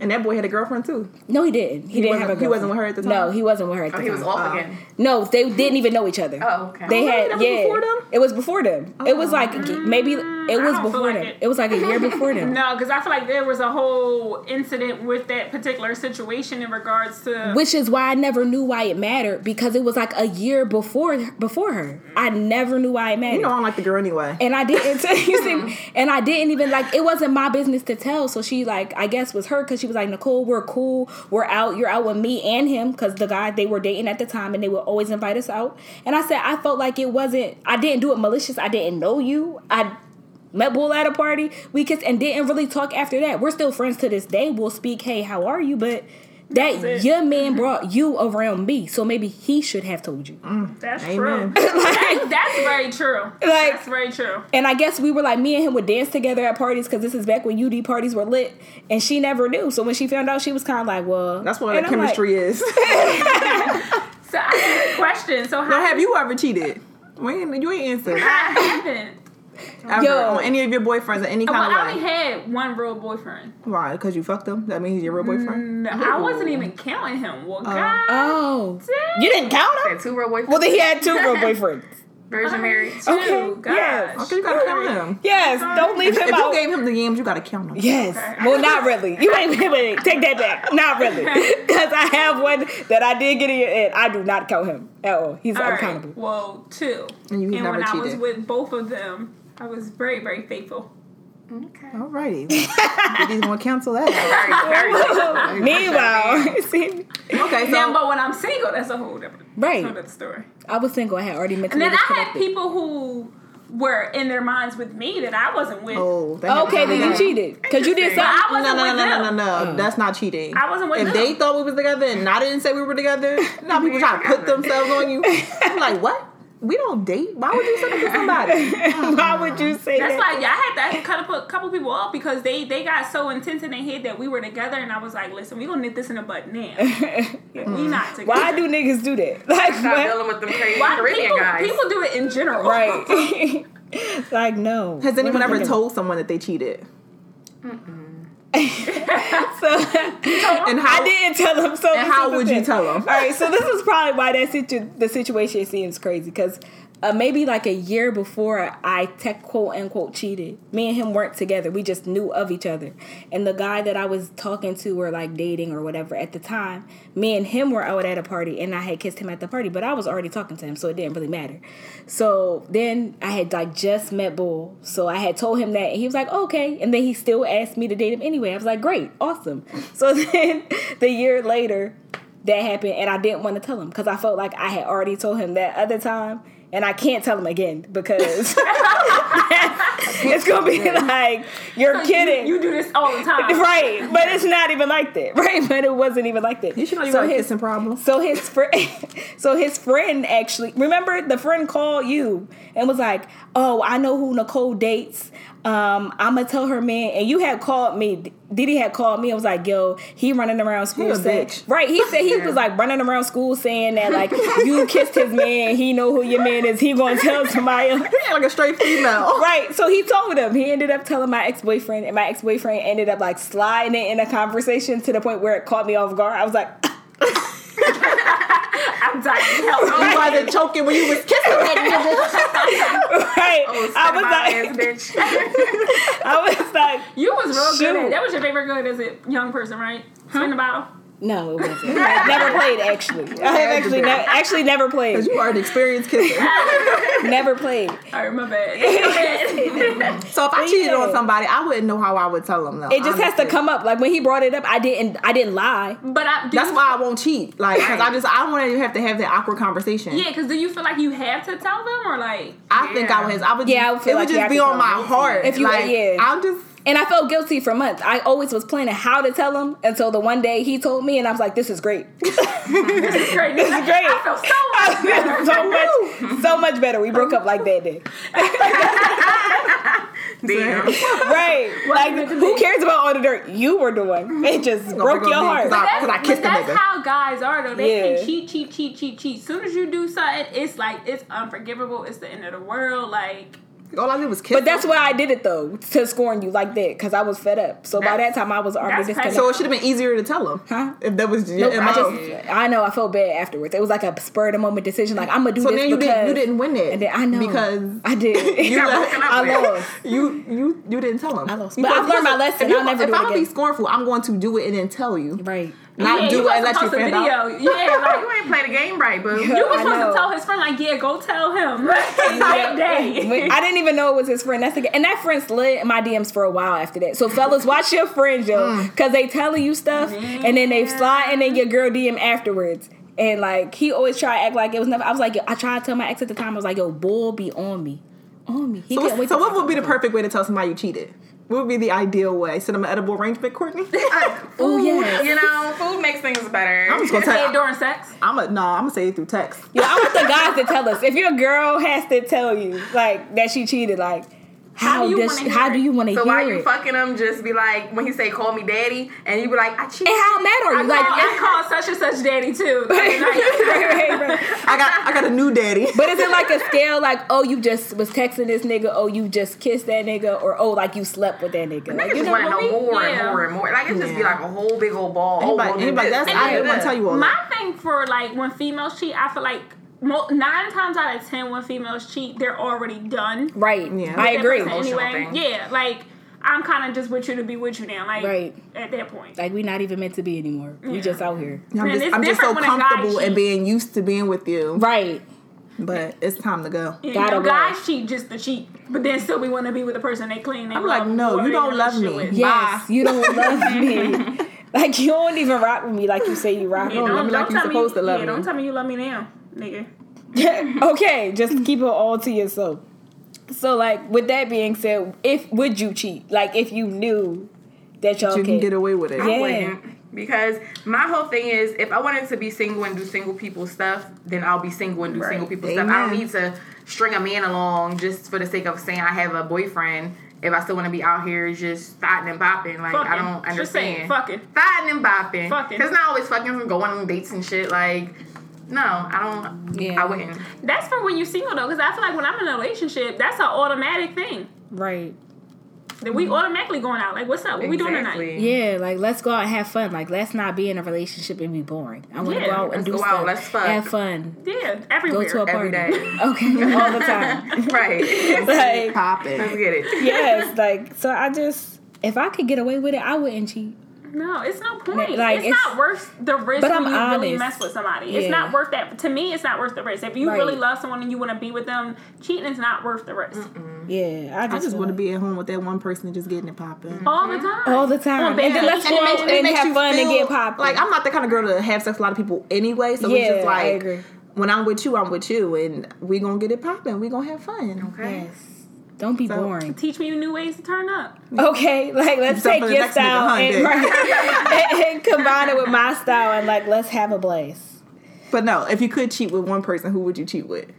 and that boy had a girlfriend too. no, he didn't. He, didn't wasn't- have a. he wasn't with her at the time. No, he wasn't with her at oh, the oh, he was off uh-uh. again No, they didn't even know each other. Oh, okay. They Oh, had that yeah. before them? It was before them. It was like oh. maybe it was before like them. it. It. was like a year before them. no because I feel like there was a whole incident with that particular situation in regards to Which is why I never knew why it mattered because it was like a year before before her. I never knew why it mattered. You know I don't like the girl anyway. and I didn't you see, mm-hmm. and I didn't even like it wasn't my business to tell. So she like I guess was her because she was like Nicole, we're cool, we're out, you're out with me and him because the guy they were dating at the time and they would always invite us out. And I said I felt like it wasn't. I didn't do it malicious. I didn't know you. I met Bull at a party. We kissed and didn't really talk after that. We're still friends to this day. We'll speak. Hey, how are you? But. That it. your man mm-hmm. brought you around me, so maybe he should have told you. Mm, that's Amen. true that's, that's very true Like- that's very true And I guess we were like, me and him would dance together at parties because this is back when UD parties were lit. And she never knew. So when she found out, she was kind of like, well. That's what the I'm like, chemistry is. so I have a question so how now, have you ever cheated? We ain't, you ain't answered. I haven't Ever Yo. on any of your boyfriends in any Well, kind I of only way? had one real boyfriend. Why? Because you fucked him? That means he's your real boyfriend? Mm, no, I wasn't even counting him. Well, oh. God. Oh, damn. you didn't count him? Had two real boyfriends. Well, then he had two real boyfriends. Virgin married. Okay, Gosh. yes. Okay, you gotta count him. Yes, don't leave him If him you gave him the yams, you gotta count him. Yes. Well, not really. You ain't wait, wait, take that back. Not really. Because I have one that I did get in, and I do not count him at all. He's All right. uncountable. Well, two. And you and never when I was with both of them, I was very, very faithful. Okay. Alrighty. He's gonna cancel that. Very, very Meanwhile, see, Okay, so Now, but when I'm single, that's a whole different, Right. whole different story. I was single. I had already met. And then I had people who were in their minds with me that I wasn't with. oh, that Okay, then you cheated because you did But I something. wasn't No, no, with no, no, them. no, no, no. Mm. That's not cheating. I wasn't with if them. they thought we was together and I didn't say we were together, now people try to put themselves on you. I'm like, what? We don't date. Why would you say that to somebody? Why would you uh-uh. say that? That's that? like yeah, I had to cut a couple, couple people off because they they got so intense in their head that we were together, and I was like, listen, we gonna nip this in the butt now. we mm. not together. Why do niggas do that? Like Stop what? dealing with them crazy Why Caribbean people, guys. people do it in general? Right. like no. Has anyone ever told someone that they cheated? So, And how I didn't tell them. So and how would you tell them? All right, so this is probably why that situ- the situation seems crazy because uh, maybe like a year before I tech quote unquote cheated, me and him weren't together. We just knew of each other, and the guy that I was talking to or like dating or whatever at the time, me and him were out at a party, and I had kissed him at the party, but I was already talking to him, so it didn't really matter. So then I had like just met Bull, so I had told him that, and he was like, okay, and then he still asked me to date him anyway. I was like, great, awesome. So then the year later that happened and I didn't want to tell him because I felt like I had already told him that other time and I can't tell him again because it's gonna be like you're kidding. You, you do this all the time. Right, but it's not even like that, right? But it wasn't even like that. You should know you so got a his, kissing problem. so his friend, so his friend actually remember the friend called you and was like, "Oh, I know who Nicole dates. Um, I'm gonna tell her man." And you had called me. DeeDee had called me and was like, "Yo, he running around school a saying, bitch. right? He said he was like running around school saying that like you kissed his man. He know who your man is. He gonna tell somebody else." Yeah, like a straight female. Right. So he told him. He ended up telling my ex boyfriend, and my ex boyfriend ended up like sliding it in a conversation to the point where it caught me off guard. I was like, I'm dying to help. You wasn't choking when you was kissing that right. Oh, I was ass like, bitch. I was like, You was real good at That was your favorite good as a young person, right? Spin the bottle. No, it wasn't. I never played actually. I have actually, ne- actually never played. Because played. you are an experienced kisser. Never played. All right, my bad. So if I cheated Yeah. on somebody, I wouldn't know how I would tell them though. It just has to come up. Like when he brought it up, I didn't. I didn't lie. but I, That's you, why I won't cheat. Like, because I just I don't want to have to have that awkward conversation. Yeah, because do you feel like you have to tell them or like? I think I Yeah. would. I would. Yeah, I just, would feel it would like you just have be on my heart. If you- like, yeah. I'll just. And I felt guilty for months. I always was planning how to tell him until the one day he told me, and I was like, "This is great. This is great. This is great. I feel so much better. so much, so much better. We broke up like that day, Damn. right? Like, who cares about all the dirt you were doing? It just broke your heart. me, heart. 'cause I- That's, Because kissed but that's how guys are though. They Yeah. can cheat, cheat, cheat, cheat, cheat. Soon as you do something, it's like it's unforgivable. It's the end of the world. Like All I did was kiss. But that's why I did it though, to scorn you like that, because I was fed up. So by that time, I was already that's disconnected. So it should have been easier to tell him. Huh? If that was Nope, your I MO. just, I know, I felt bad afterwards. It was like a spur of the moment decision. Like I'm gonna do this. So this then you because didn't. You didn't win it. And then I know because I did. you got let- up I with. lost. You you you didn't tell him. I lost. But Because I've learned my lesson. If, you, I'll never if do it I'm gonna be scornful, I'm going to do it and then tell you, Right. Not yeah, do it and let you post a find out. video. Yeah, like You ain't play the game right, boo. you I was supposed to tell his friend like, yeah, go tell him that day. I didn't even know it was his friend. That's the, and that friend slid in my DMs for a while after that. So fellas, watch your friends, yo, Mm. because they telling you stuff and then they slide in your girl DM afterwards. And like he always try to act like it was never. I was like, yo, I tried to tell my ex at the time. I was like, yo, bull be on me, on me. He So, so what would be the talk to me. perfect way to tell somebody you cheated? What would be the ideal way? Send them an edible arrangement, Courtney. Oh yes. You know, food makes things better. I'm just gonna Say it tell. during sex. I'm a no. I'm gonna say it through text. Yo, I want the guys to tell us if your girl has to tell you like that she cheated. Like, how, do you does wanna she- hear how do it? you want to So hear while you fucking him, just be like, when he say call me daddy, and you be like, I cheated. and how mad are I you? Like, call, I call such and such daddy too. Like, like, I got I got a new daddy. But is it like a scale like, oh, you just was texting this nigga, oh, you just kissed that nigga, or oh, like you slept with that nigga? Like, Niggas you just want to what know more Yeah. and more and more. Like it just be like a whole big old ball. Anybody, oh, well, anybody that's and I then didn't want to tell you all my that. thing for like when females cheat, I feel like mo- nine times out of ten when females cheat, they're already done. Right. Yeah. I agree. person Emotional Anyway, thing. yeah, like I'm kind of just with you to be with you now. Like Right. at that point. Like we're not even meant to be anymore. We Yeah. just out here. I'm Man, just, I'm just so different when a guy comfortable and being used to being with you. Right. But it's time to go. You Gotta know, go. guys cheat just to cheat, but then still we want to be with the person they clean. They I'm love like, no, you don't love me. with. Yes, Bye. you don't love me. Like you don't even rock with me like you say you rock Yeah, with love me. me like you tell supposed to love yeah, me. Don't tell me you love me now, nigga. okay, just keep it all to yourself. So like with that being said, if would you cheat? Like if you knew that y'all You can can get away with it. Yeah. Wouldn't. Because my whole thing is, if I wanted to be single and do single people stuff, then I'll be single and do Right. single people stuff. I don't need to string a man along just for the sake of saying I have a boyfriend. If I still want to be out here just thotting and bopping, like I don't Just saying, understand. fucking. Thotting and bopping. Fucking. Because not always fucking from going on dates and shit. Like, no, I don't. Yeah. I wouldn't. That's for when you're single though, because I feel like when I'm in a relationship, that's an automatic thing. right. That we automatically going out. Like, what's up? What we doing tonight? Yeah, like let's go out and have fun. Like let's not be in a relationship and be boring. I want to Yeah, go out and let's do go stuff. out, let's fuck. Have fun. Yeah, Go everywhere. to a party. day. Okay, all the time. right. like Popping. Let's get it. yes, like so. I just if I could get away with it, I wouldn't cheat. No, it's no point. Like, it's, it's- not worth the risk But when I'm you really mess with somebody. Yeah. It's not worth that. To me, it's not worth the risk. If you Right. really love someone and you want to be with them, cheating is not worth the risk. Yeah, I just, I just want to be at home with that one person and just getting it popping. All the mm-hmm. time. all the time. On And then let's And go it out makes- and, it have you fun and get popped. Like I'm not the kind of girl to have sex with a lot of people anyway. So it's Yeah, just I like agree. when I'm with you, I'm with you, and we gonna get it popping. We gonna have fun. Okay. yes. Don't be So- boring. Teach me new ways to turn up. Okay, like let's Except take your style and, right, and, and combine it with my style and like let's have a blast. But no, if you could cheat with one person, who would you cheat with?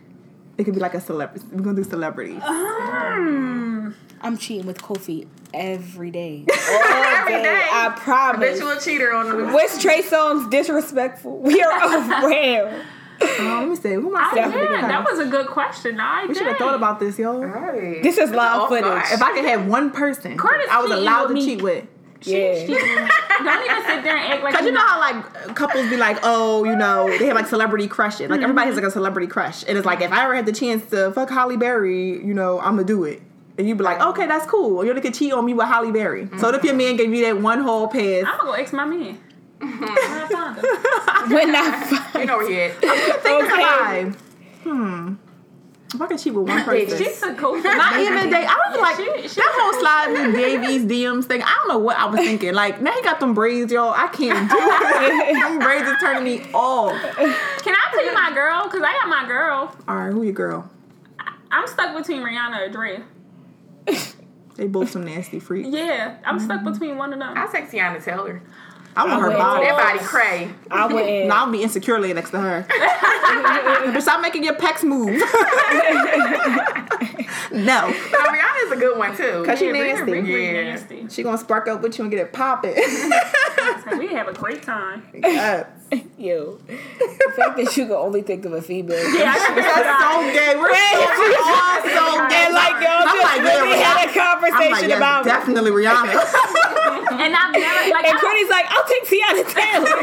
It could be like a celebrity. We're gonna do celebrities. Hmm. I'm cheating with Kofi every day. All Every day. day. I promise. Habitual cheater on the What's Trey Songz disrespectful? We are around. Oh, let me see. Who am I I, yeah, that was a good question. I We should have thought about this, y'all. Right. This is live footage. guard. If I could have one person, Curtis I was allowed to me. cheat with. Yeah. Don't even sit there and act like Cause you know not- how like couples be like, oh, you know, they have like celebrity crushes. Like everybody has mm-hmm. like a celebrity crush, and it's like if I ever had the chance to fuck Halle Berry, you know, I'm gonna do it. And you'd be like, okay, that's cool. You're gonna cheat on me with Halle Berry. So mm-hmm. if your man gave you that one whole pass, I'm gonna go ex my man. I found him. We're not You know where he at. think Okay. alive. Hmm. If I could cheat with one person, She's a coach. not even date. I don't feel like she- she- that whole sliding Davies DMs thing. I don't know what I was thinking. Like now he got them braids, y'all. I can't do it. them braids is turning me off. Can I tell you my girl? Because I got my girl. All right, who your girl? I'm stuck between Rihanna and Dre. They both some nasty freaks. Yeah, I'm stuck between one of them. I'll text Teyana Taylor. I want her body. That body cray. I wouldn't. No, I'll be insecure laying next to her. But Stop making your pecs move. no. No, Rihanna's a good one too. Cause she Yeah, Rihanna nasty. really Yeah. nasty. She gonna spark up with you and get it popping. We have a great time. yes. Yo, the fact that you can only think of a female. Yeah, I That's so gay. We're all so gay. Like y'all I'm just like, yeah, really had a Rihanna. I'm conversation like, yes, about definitely Rihanna. And I've never like And Courtney's like, I'll take Teyana Taylor.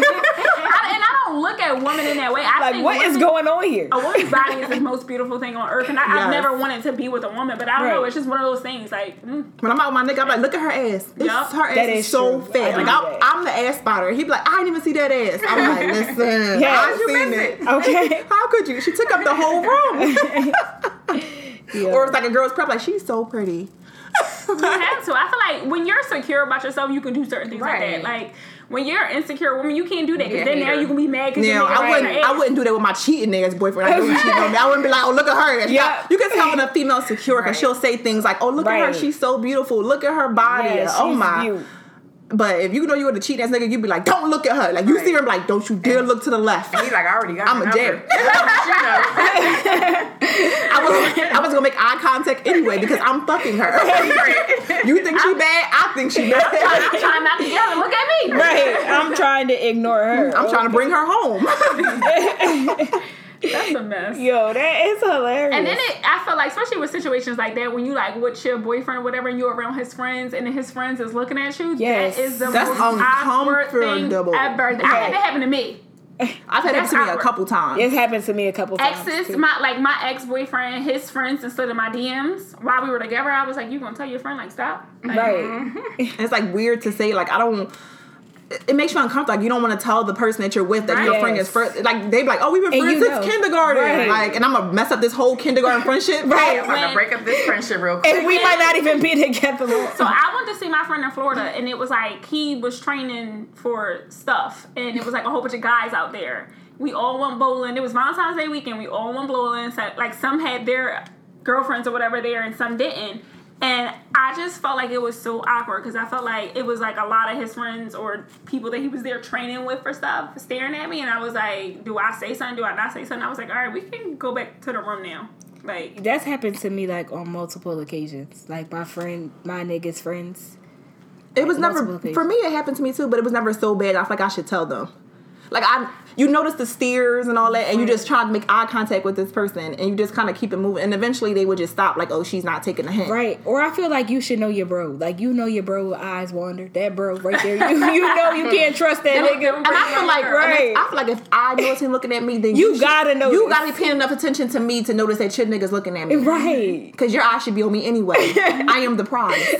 I, and I don't look at women in that way. I like, think what is women- going on here? A woman's body is the most beautiful thing on earth, and I, Yes. I've never wanted to be with a woman, but I don't know. It's just one of those things. Like, mm, when I'm out with my nigga, I'm like, look at her ass. It's, Yup. her ass That is, is so true. fat. Like I'm. I'm the ass spotter. He'd be like, I didn't even see that ass. I'm like, listen, Yes. I've You seen it. it. Okay. How could you? She took up the whole room. Yeah. Or it's like a girl's prep, like she's so pretty. you have to. I feel like when you're secure about yourself, you can do certain things like that. Like when you're an insecure woman, you can't do that because Yeah, then now you can be mad because Now I wouldn't, I wouldn't do that with my cheating ass boyfriend. I know he cheating on me. I wouldn't be like, oh look at her. Yeah. not- you can tell when a female secure because Right. she'll say things like, oh look at her, she's so beautiful. Look at her body. Yeah, oh she's my. beaut. But if you know you were the cheat ass nigga, you'd be like, don't look at her. Like you see her, like, don't you dare look to the left. He's like, I already got. I'm her a dare. I was, I was gonna make eye contact anyway because I'm fucking her. You think she bad? I think she bad. I'm trying not to yell and look at me. Right. I'm trying to ignore her. I'm trying to bring her home. That's a mess. Yo, that is hilarious. And then it, I feel like, especially with situations like that, when you like with your boyfriend or whatever, and you're around his friends, and then his friends is looking at you. Yes. that is the That's most awkward thing uncomfortable. ever. I had that happen to me. I've had that That's to me a couple times. it's happened to me a couple times. Exes, too. my like my ex boyfriend, his friends, instead of my DMs while we were together, I was like, "You gonna tell your friend like stop?" Like, Right. Mm-hmm. It's like weird to say. Like I don't. It makes you uncomfortable. Like you don't want to tell the person that you're with that your friend is first. Like they be like, oh, we've been friends since know. kindergarten. Right. Like, and I'm gonna mess up this whole kindergarten friendship. Right. I'm about to break up this friendship real quick. And we might not even be together. So I went to see my friend in Florida, and it was like he was training for stuff, and it was like a whole bunch of guys out there. We all went bowling. It was Valentine's Day weekend. We all went bowling. So, like some had their girlfriends or whatever there, and some didn't. And I just felt like it was so awkward because I felt like it was like a lot of his friends or people that he was there training with for stuff staring at me, and I was like, "Do I say something? Do I not say something?" I was like, "All right, we can go back to the room now." Like, That's happened to me like on multiple occasions. Like my friend, my niggas' friends. It was never occasions. for me. It happened to me too, but it was never so bad. I feel like I should tell them. Like I, you notice the steers and all that, and you just try to make eye contact with this person, and you just kind of keep it moving, and eventually they would just stop. Like, oh, she's not taking a hint. Right. Or I feel like you should know your bro. Like you know your bro eyes wander. That bro right there. You, you know you can't trust that nigga. And I feel like, Right. I feel like if I notice him looking at me, then You should- gotta know. You gotta be paying enough attention to me to notice that your nigga's looking at me. Right. Because your eye should be on me anyway. I am the prize.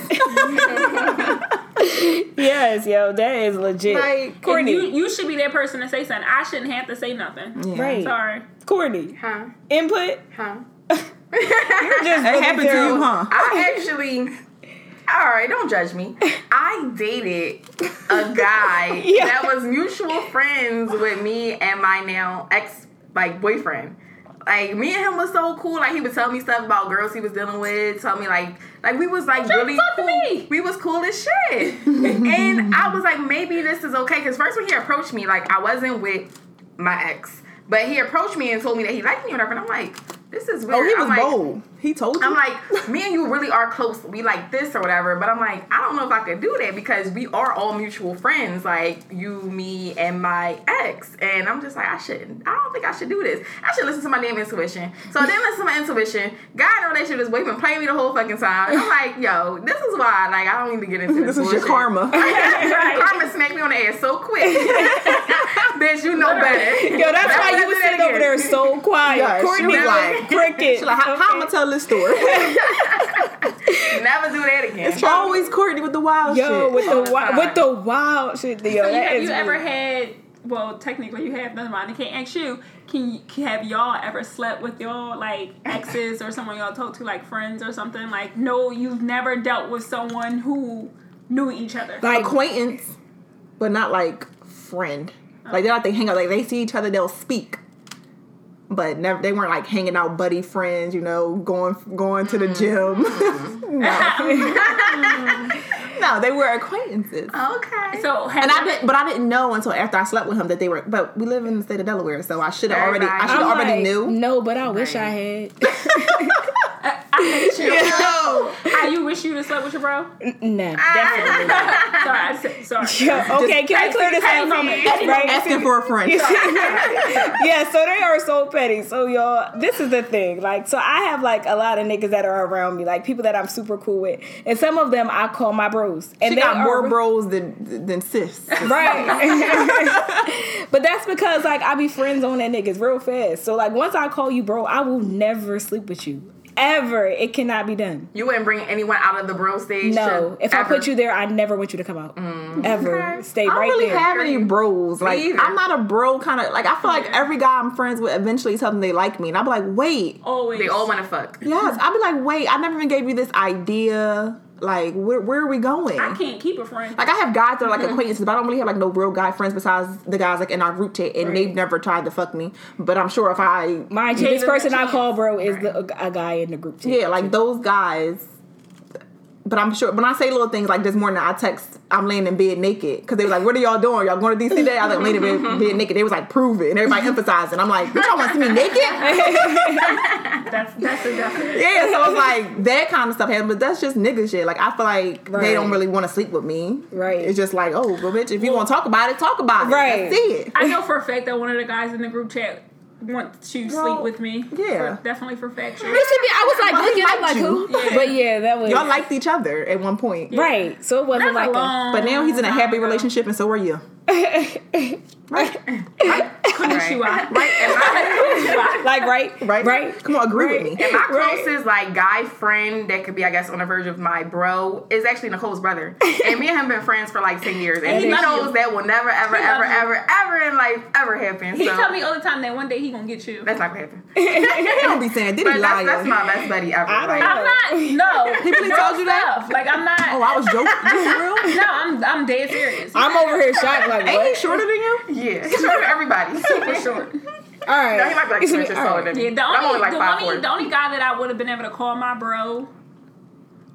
Yes, yo, that is legit. Like, Courtney. you you should be that person to say something. I shouldn't have to say nothing. right. Sorry. Courtney. Huh? Input. Huh? You're just It looking happened to you, huh? I actually. All right, don't judge me. I dated a guy Yeah. that was mutual friends with me and my now ex like boyfriend. Like me and him was so cool. Like he would tell me stuff about girls he was dealing with. Tell me like like we was like really cool. me. We was cool as shit. and I was like maybe this is okay because first when he approached me like I wasn't with my ex, but he approached me and told me that he liked me or whatever. And I'm like this is weird. Oh, he I'm was like, bold. He told you. I'm like, me and you really are close. We like this or whatever. But I'm like, I don't know if I could do that because we are all mutual friends, like you, me, and my ex. And I'm just like, I shouldn't. I don't think I should do this. I should listen to my damn intuition. So I didn't listen to my intuition. Guy in a relationship is waiting, playing me the whole fucking time. And I'm like, yo, this is why. Like, I don't need to get into this. this is your karma. Karma smacked me on the ass so quick. Bitch, you know better. Yo, that's Never why you was that sitting over there so quiet. Yeah, Courtney was was like- cricket. She's like, how, how am I gonna tell this story? Never do that again. it's always Courtney with the wild Yo, shit. with the All the wi- with the wild shit. Yo, So you, have is you ever weird. had? Well, technically you have. Never mind. I can't ask you. Can you can- have y'all ever slept with y'all like exes or someone y'all talk to like friends or something? Like, no, you've never dealt with someone who knew each other. like acquaintance, but not like friend. Like they're not they hang out. Like they see each other, they'll speak, but never. They weren't like hanging out, buddy friends. You know, going going to the mm-hmm. gym. Mm-hmm. no, no, they were acquaintances. Okay. so And I didn't, but I didn't know until after I slept with him that they were. But we live in the state of Delaware, so I should have already. I should have already like, knew. No, but I wish Right. I had. No. How you wish you would have slept with your bro? no, definitely not. Sorry, I said, sorry. Yo, okay, can I clear this petty up? moment. Right? Asking for a friend. yeah, so they are so petty. So y'all, this is the thing. Like, so I have like a lot of niggas that are around me, like people that I'm super cool with, and some of them I call my bros. And She they got are more re- bros than than sis. Right. but that's because like I be friends on that niggas real fast. So like once I call you bro, I will never sleep with you. Ever. It cannot be done. You wouldn't bring anyone out of the bro stage. No. to If I put you there, I never want you to come out. Mm. Ever. Okay. Stay I don't right really there. have any bros. Like. I'm not a bro kind of like I feel like every guy I'm friends with eventually tell them they like me, and I'll be like, wait, Always. they all want to fuck. yes. I'll be like, wait, I never even gave you this idea. Like, where where are we going? I can't keep a friend. Like I have guys that are like acquaintances, but I don't really have like no real guy friends besides the guys like in our group chat, and they've never tried to fuck me. But I'm sure if I, Mind you, this person I call bro is the, a, a guy in the group chat. yeah, like those guys, but I'm sure when I say little things like this morning, I text I'm laying in bed naked because they were like, "What are y'all doing? Y'all going to DC today?" I was like, "Laying in bed, bed naked." They was like, "Prove it," and everybody emphasizing. I'm like, "Bitch, y'all want to see me naked?" That's that's a definite. yeah, so it's like that kind of stuff happens, but that's just nigga shit. Like I feel like Right. they don't really want to sleep with me. Right. It's just like, oh, well, bitch, if you want to talk about it, talk about it. Right. That's it. I know for a fact that one of the guys in the group chat want to Well, sleep with me. yeah. For- definitely for factual. It should be. I was like Well, he looking. I'm like you. who? But yeah, that was Y'all liked each other at one point. right. So it wasn't That's like a a, long But now he's in a happy relationship, and so are you. Right? Konnichiwa. Right. Uh, and my, like right, Right? right. Come on, agree Right. with me. and my Right. closest like guy friend that could be, I guess, on the verge of my bro is actually Nicole's brother. And me and him been friends for like ten years, and he he knows you. that will never, ever, He ever, you. ever, ever in life ever happen. He so tell me all the time that one day he gonna get you. that's not gonna happen. He don't be saying, did he But lie? that's, that's my best buddy ever. I don't like, know. I'm not. No. He really told you that? stuff. Like I'm not. Oh, I was joking. You real? no, I'm I'm dead serious. I'm over here shocked. Like Ain't he shorter than you? Yeah, he's short for everybody. for short. All right. No, he might be like two inches taller than me. Yeah, the I'm only, only like the, five only the only guy that I would have been able to call my bro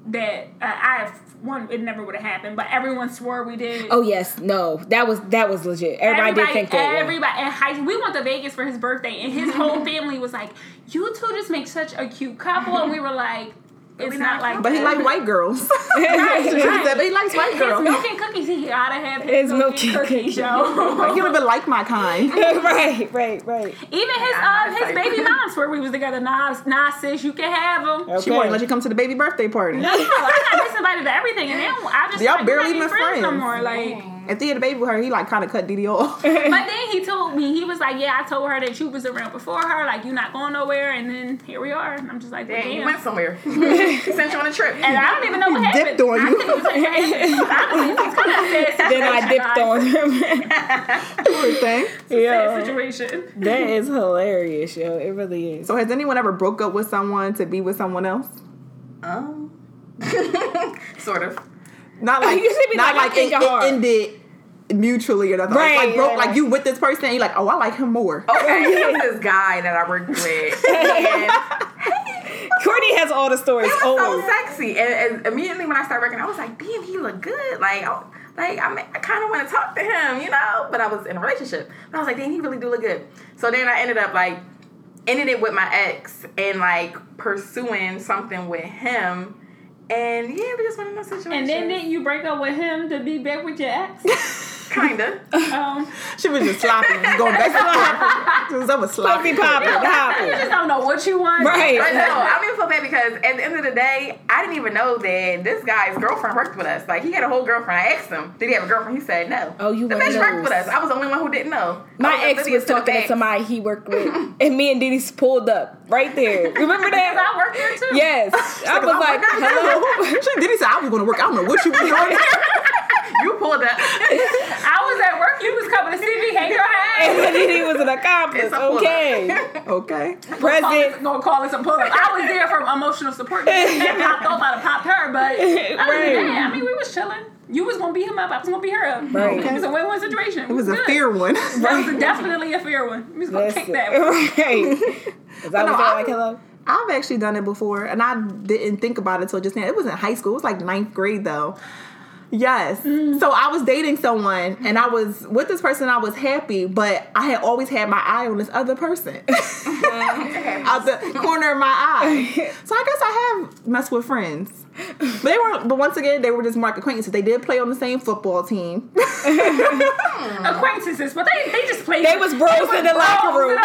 that uh, I have one it never would have happened, but everyone swore we did. Oh yes, no, that was that was legit. Everybody, did think that. Everybody at high we went to Vegas for his birthday, and his whole family was like, "You two just make such a cute couple," and we were like, "It's not not like." But he that. like white girls. Right, She right. said, but he likes white His girls. milk and cookies, he gotta have his, His milk, milk and and cookies, cookies. yo. Like, he don't even like my kind. right, right, right. Even his uh, his excited. baby mom swore we was together. Nah, nah, sis, you can have them. Okay. She won't let you come to the baby birthday party. No, I got disinvited to everything, and then I just Y'all like, barely even even friends no friends. more. Like, If he had a baby with her, he like kind of cut DeeDee off. but then he told me he was like, "Yeah, I told her that you was around before her. Like, you're not going nowhere." And then here we are. And I'm just like, Damn, "Damn." you went somewhere. He sent you on a trip. and I don't even know what happened. Dipped on you. Then I dipped on him. Poor thing. yo, situation. that is hilarious, yo. It really is. So has anyone ever broke up with someone to be with someone else? Um, sort of. Not like You should be not like, like, I it, think it ended mutually or nothing. Right, like broke right, like you with this person and you're like, oh, I like him more. Okay, there was this guy that I worked with. And Courtney has all the stories. He was so Oh, sexy. And, and immediately when I started working, I was like, damn, he looked good. Like, oh, I, like I, mean, I kind of want to talk to him, you know. But I was in a relationship. But I was like, damn, he really do look good. So then I ended up like ended it with my ex and like pursuing something with him. And yeah, we just went in those situations. And then didn't you break up with him to be back with your ex? kinda. Um, She was just sloppy, just going back and forth. She was over sloppy. puppy popping, you hopping. just don't know what you want. Right. But no, I don't even feel bad because at the end of the day, I didn't even know that this guy's girlfriend worked with us. Like he had a whole girlfriend. I asked him, did he have a girlfriend? He said no. Oh, you the one of bitch worked with us. I was the only one who didn't know. My was ex oblivious was talking to facts. somebody he worked with, and me and DeeDee pulled up right there. Remember that? I work there too. Yes. I was like, hello. she did he say I was gonna work. I don't know what you been doing. You pulled up. I was at work. You was coming to see me. Hang your And head. then DeeDee was an accomplice. It's a pull-up. Okay. okay. Present. Gonna call it a pull up. I was there for emotional support. If popped off, I'd have popped her. But other than Right. that, I mean, we was chilling. You was gonna beat him up. I was gonna beat her up. Right. It was a win-win situation. It was a fair one. That was definitely a fair one. We was gonna Listen. kick that. Right. Is that no, what I- like hello? I've actually done it before, and I didn't think about it till just now. It was in high school. It was like ninth grade though. Yes. Mm-hmm. So I was dating someone, and I mm-hmm. was with this person. I was happy, but I had always had my eye on this other person out the corner of my eye. So I guess I have messed with friends. But they were, but once again, they were just mark acquaintances. They did play on the same football team. Acquaintances, but they, they just played. They was bros in the locker room.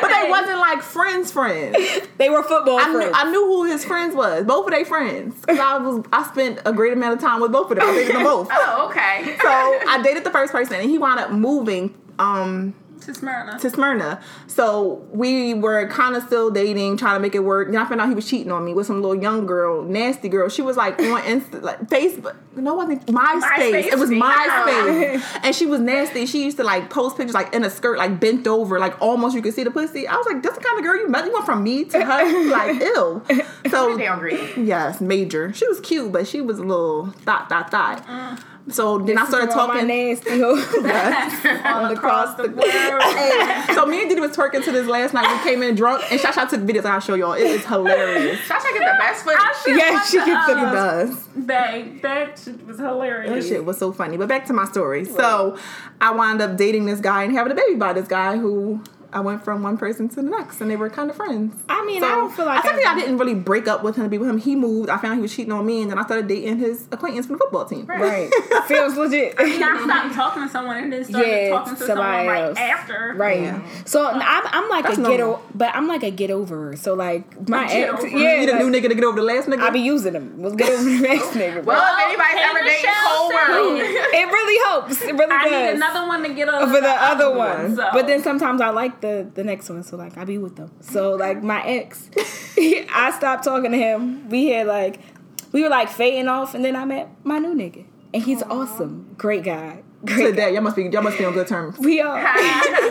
But they wasn't like friends, friends. They were football I knew, friends. I knew who his friends was. Both of their friends. Because I was I spent a great amount of time with both of them. I dated them both. Oh, okay. So I dated the first person and he wound up moving um to Smyrna. to Smyrna. So we were kind of still dating, trying to make it work. Then I found out he was cheating on me with some little young girl, nasty girl. She was like on Insta, like Facebook. No, I think MySpace. MySpace? It was. MySpace, and she was nasty. She used to like post pictures like in a skirt, like bent over, like almost you could see the pussy. I was like, "That's the kind of girl you met. You went from me to her, like ill. So Downgrade. Yes, major. She was cute, but she was a little thought, thought, thought. Mm. So then I started This my talking. nasty hoe. all across the world. Hey, so me and DeeDee was twerking to this last night. We came in drunk, and Shasha took videos. I'll show y'all. It is hilarious. Sasha get the best foot. I Yeah, want she the, can She uh, does. Babe, that shit was hilarious. That shit was so funny. But back to my story. So I wound up dating this guy and having a baby by this guy who I went from one person to the next, and they were kind of friends. I mean, So, I don't feel like I think I didn't really break up with him to be with him. He moved. I found he was cheating on me, and then I started dating his acquaintance from the football team. Right. Feels legit. I stopped talking to someone and then started Yeah, talking to somebody someone right else. after. Right. Yeah. So I'm, I'm like That's a get over, but I'm like a get over. So like my get ex, over. yeah, You the like, new nigga to get over the last nigga. I be using them. Let's get over the next nigga. Well, bro. if anybody's Hey, ever dating Michelle Cole World, it really helps. It really I does. need another one to get over for the other one. one. So. But then sometimes I like the the next one, so like I be with them. So like my ex, I stopped talking to him. We had like we were like fading off, and then I met my new nigga, and he's awesome, great guy, great. Today, y'all must be y'all must be on good terms. We are.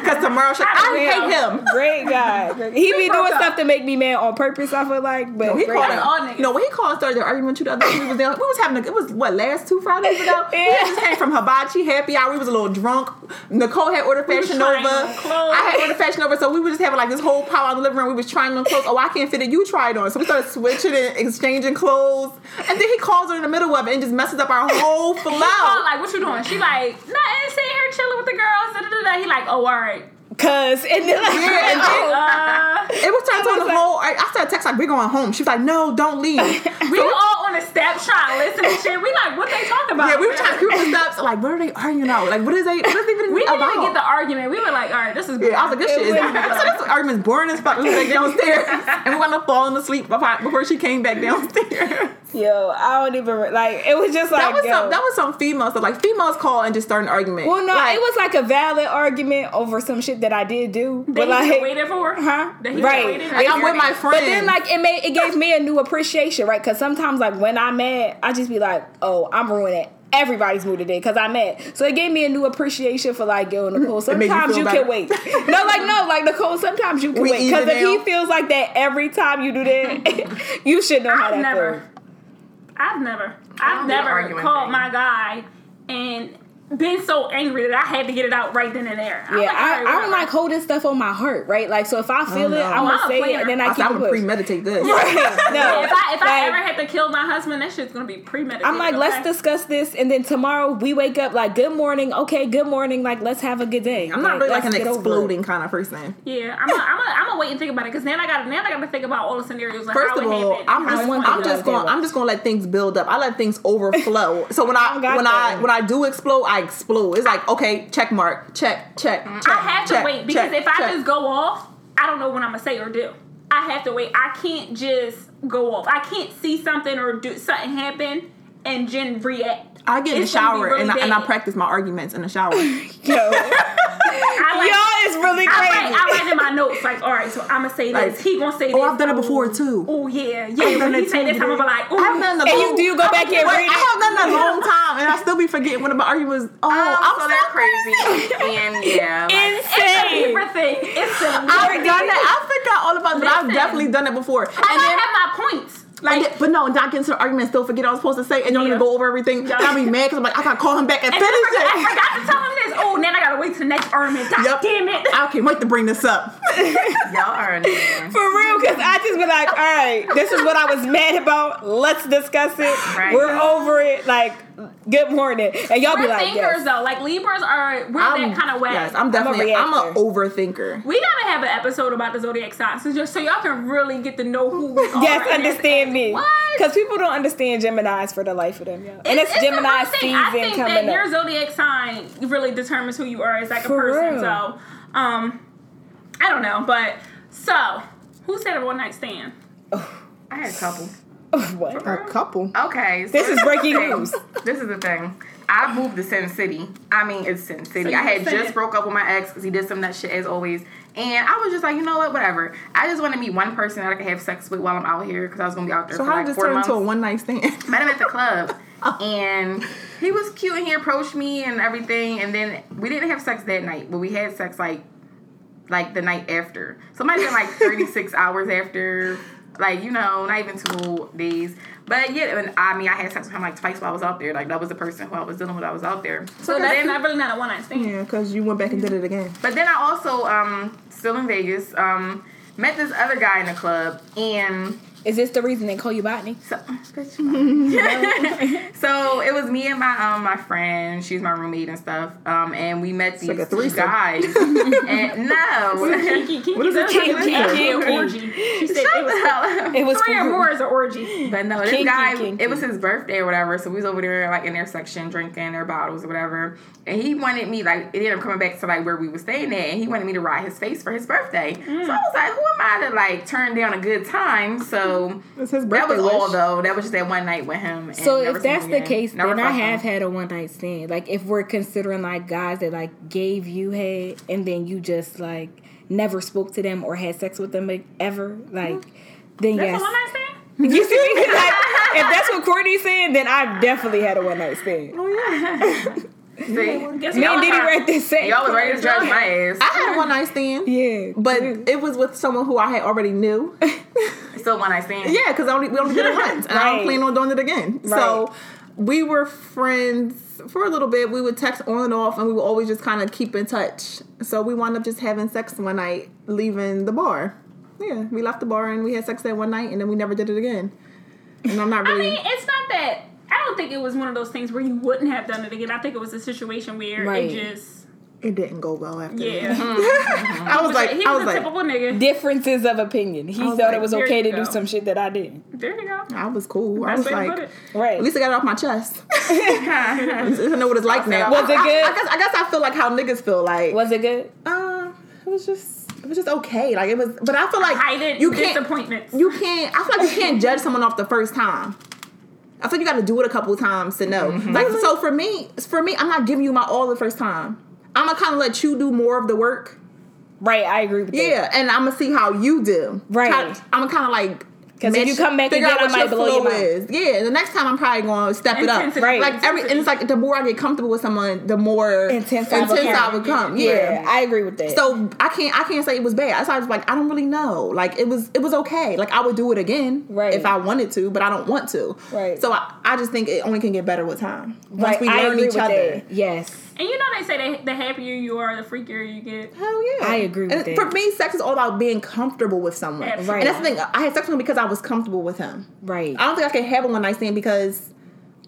Because tomorrow, she, I Yeah. hate him. Great guy. He be doing stuff to make me mad on purpose. I feel like, but No, he called guy. That's all us. You know, when he called started the argument with you the other day, we was there. We was having a, it was what last two Fridays ago. We just came from hibachi happy hour. We was a little drunk. Nicole had ordered fashion trying over. I had ordered fashion Nova, So we were just having like this whole power in the living room. We was trying on clothes. Oh, I can't fit it. You try it on. So we started switching and exchanging clothes. And then he calls her in the middle of it and just messes up our whole flow. Like, what you doing? She like, nothing, sitting here chilling with the girls. Da, da, da. He like, oh, all right. Cause and then like, Yeah, and then- Uh, It was turned to the whole. I, I started text like, "We're going home." She was like, "No, don't leave." we were all on the steps trying to listen to shit. We like, what they talking about? Yeah, we were trying to the steps. Like, what are they arguing about? Like, what is they? What is they even We didn't even get the argument. We were like, all right, this is yeah, I was like, this shit is. It I was- said, this argument's boring as fuck. We like downstairs, and we wound up falling asleep before before she came back downstairs. yo, I don't even like. It was just like That was yo. some. That was some female stuff. Like females call and just start an argument. well, no, Like, it was like a valid argument over some shit that I did do, That but he like, been waiting for? huh? That he Right. waited? Like, I'm with my friend. But then, like, it made it gave me a new appreciation, right? Because sometimes, like, when I'm mad, I just be like, "Oh, I'm ruining everybody's mood today because I'm mad." So it gave me a new appreciation for like, "Yo, Nicole, It made you sometimes you can wait." no, like, no, like Nicole, sometimes you can We wait because even if he feels like that every time you do that, you should know how I've that never, feels. I've never, I I've don't do the never called thing. my guy and been so angry that I had to get it out right then and there. I'm Yeah, like, I, all right, I don't like holding stuff on my heart, right? Like, so if I oh, feel no. it, I'm Oh, gonna say it, and then I I keep I'm gonna premeditate this. no, If I if I ever had to kill my husband, that shit's gonna be premeditated. I'm like, let's discuss this, and then tomorrow we wake up like, good morning, okay, good morning, like, let's have a good day. I'm not really like an get over it. exploding kind of person. Yeah, I'm gonna I'm a, I'm a wait and think about it because now I got now I got to think about all the scenarios. Like First how of all. I'm just I'm just going way. I'm just going to let things build up. I let things overflow. so when I when. I when I do explode, I explode. It's like okay, check mark, check, check, check. I have to wait because check, if I check. just go off, I don't know what I'm gonna say or do. I have to wait. I can't just go off. I can't see something or do something happen and then react. I get in the It's gonna be shower really and, I, and I practice my arguments in the shower. Yo, I like, y'all is really I crazy. write, I write in my notes like, all right, so I'm gonna say this. Like, he gonna say oh, this. oh, I've done it before, too. Oh yeah, I've yeah. done When he it say this, I'm gonna be like, I haven't done it a And long- you- do you go back and read I it? haven't done it in a long time, and I still be forgetting one of my arguments. Oh, Oh, I'm so so they're crazy. and yeah. like- It's a Insane. paper thing. It's a I've done that. I forgot all about that. I've definitely done it before. I And then, have my points. Like, then- but no, and then I get into the argument, still forget what I was supposed to say, and you're Yeah. gonna go over everything. Yeah. I'll be mad because I'm like, I gotta call him back and and finish I, forgot, I it. forgot to tell him this. Oh, now I gotta wait till the next argument. God Yep. damn it. I can't wait to bring this up. Y'all are annoying. For real, because I just be like, all right, this is what I was mad about. Let's discuss it. Right. We're over it. Like, good morning. And y'all We're be like, thinkers yes. though. Like Libras are we're I'm, that kind of way. Yes, I'm definitely. I'm, reactor. an overthinker. we gotta have an episode about the zodiac signs, so just so y'all can really get to know who we are. Yes, and understand me. Because people don't understand Geminis for the life of them, yo. And it's, the Gemini season I think coming that up. your zodiac sign really determines who you are as like a For person. real. So, um, I don't know, but so who said a one night stand? Oh. I had a couple. what? A couple. Okay. So This is breaking news. This is the thing. I moved to Sin City. I mean, it's Sin City. So I had said- just broke up with my ex because he did some nut shit as always. And I was just like, you know what, whatever. I just want to meet one person that I can have sex with while I'm out here because I was gonna be out there So for how like did this four turn months. into a one night stand? Met him at the club, oh. and he was cute and he approached me and everything. And then we didn't have sex that night, but we had sex like like the night after. So it might have been like 36 hours after Like you know, not even two whole days. But yeah, and I mean, I had sex with him like twice while I was out there. Like that was the person who I was dealing with. I was out there. So that's not really not a one night stand. Yeah, because you went back and did it again. But then I also, um, still in Vegas, um, met this other guy in the club, and Is this the reason they call you Botany? so, so it was me and my um my friend. She's my roommate and stuff. Um, and we met these like a two guys. and no, Kiki, Kiki, What is a does kiki? like a kiki orgy. She said it was It was three or more is an orgy. But no, this Kinky, guy, kinky. it was his birthday or whatever. So we was over there like in their section drinking their bottles or whatever. And he wanted me like it ended up coming back to like where we were staying at, and he wanted me to ride his face for his birthday. So I was like, who am I to like turn down a good time? So It's his that birthday was all though. That was just that one night with him. and So if that's the case, Never then I fucked him. have had a one night stand. Like if we're considering like guys that like gave you head and then you just like never spoke to them or had sex with them like, ever, like mm-hmm. then That's yes. a one night stand? You see like, if that's what Courtney's saying, then I've definitely had a one night stand. Oh, See? Guess Me Y'all and DeeDee trying- were at this same. Y'all was ready to judge my ass. I had a one night stand. Yeah, But it was with someone who I had already knew. Still one night stand. Yeah, because only we only did it once, and I don't plan on doing it again. So we were friends for a little bit. We would text on and off, and we would always just kind of keep in touch. So we wound up just having sex one night, leaving the bar. Yeah, we left the bar and we had sex that one night, and then we never did it again. And I'm not I really. mean, it's not that. I don't think it was one of those things where you wouldn't have done it again. I think it was a situation where Right. it just, it didn't go well after. yeah. that. I was like, he I was, was a like, typical nigga. differences of opinion. He thought like, it was okay to go. do some shit that I didn't. There you go. I was cool. I was way to put like. Right. at least I got it off my chest. I know what it's like now. Was it good? I, I guess I guess I feel like how niggas feel like. Was it good? Uh, it was just it was just okay. Like it was, but I feel like Hiding you can't disappointments. you can't. I feel like you can't judge someone off the first time. I feel you got to do it a couple times to know. Mm-hmm. Like so for me, for me, I'm not giving you my all the first time. I'm gonna kind of let you do more of the work. Right, I agree with that. Yeah, and I'm gonna see how you do. Right. I'm gonna kind of like. 'Cause if you come back figure again, out I what might your blow flow mind. is. Yeah, the next time I'm probably gonna step it up. Right. Like every, and it's like the more I get comfortable with someone, the more Intense I intense become. I become. Yeah. Yeah, I agree with that. So I can't I can't say it was bad. So I was like, I don't really know. Like it was it was okay. Like I would do it again Right. if I wanted to, but I don't want to. Right. So I, I just think it only can get better with time. Once right, we I learn agree each with other. that. Yes. And you know they say that the happier you are, the freakier you get. Hell yeah. I agree with and that. For me, sex is all about being comfortable with someone. Right. And that's the thing. I had sex with him because I was comfortable with him. Right. I don't think I can have a one night stand because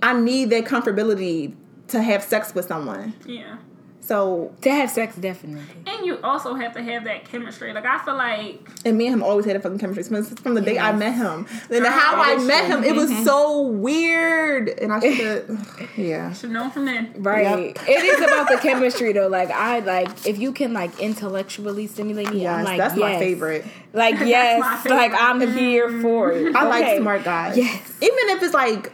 I need that comfortability to have sex with someone. Yeah. So to have sex, definitely. And you also have to have that chemistry. Like I feel like And me and him always had a fucking chemistry from, from the day I met him. And how I met true. him, it was mm-hmm. so weird. And I should yeah. should know from then. Right. It is about the chemistry though. Like I like if you can like intellectually stimulate me, I'm like that's my favorite. Like yes, favorite. like I'm here for it. I like smart guys. Yes. Even if it's like,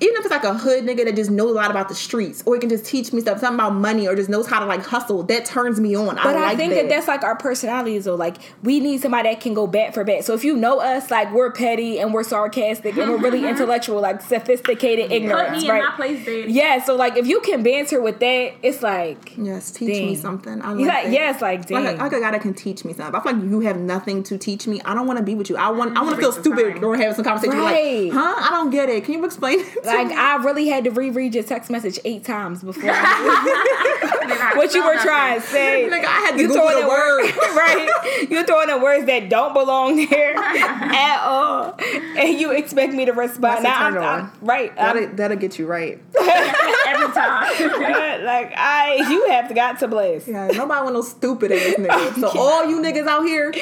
even if it's like a hood nigga that just knows a lot about the streets, or he can just teach me stuff, something about money, or just knows how to like hustle, that turns me on. But I, like think that. that's like our personalities though. Like we need somebody that can go bat for bat. So if you know us, like we're petty and we're sarcastic and we're really intellectual, like sophisticated Put ignorance, me in right? my place, daddy. Yeah, so like if you can banter with that, it's like Yes, teach me something. I like You're like, that. yes, like Like dang. a, like a guy that can teach me something. I feel like you have nothing to teach me. I don't want to be with you. I want I want to feel stupid time. or have some conversation. You're Right. Like, huh? I don't get it. Can you explain it? To like me? I really had to reread your text message eight times before I what you were trying to say. Like, I had to you Google throwing the word. words, right? You throwing in words that don't belong there at all, and you expect me to respond. That's Now I'm, turn I'm- on. right. I'm- That'll, um, that'll get you right. Every time. like I, you have got to bless. Yeah, nobody want no stupid ass niggas. So all you niggas out here,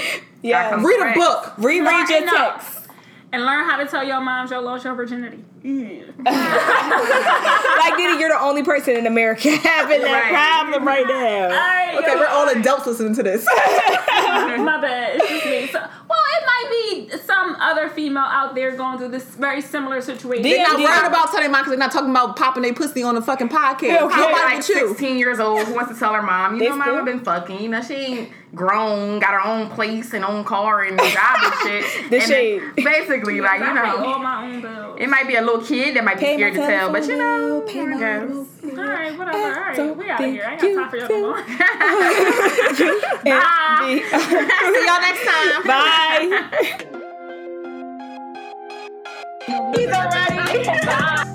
Yeah, read a book. reread your text. And learn how to tell your moms you lost your virginity. Like DeeDee, you're the only person in America having that Right. problem right now. Alright, Okay, we're all adults listening to this. my bad. It's just me. So, well, it might be some other female out there going through this very similar situation. They're They're not Yeah. worried about telling mom because they're not talking about popping their pussy on the fucking podcast. Yeah, okay. How about like with you? 16 years old who wants to tell her mom, you They know, mama still- been fucking. You know, she ain't grown, got her own place and own car and job and shit. The and shade. then Basically, like, you I pay all know, my own bills. it might be a little kid that might be Pay scared to tell, but you know, bill, pay my guess. All right, whatever. All right, we out of here. I ain't got time for y'all no. Bye. See y'all next time. Bye. He's already. Bye.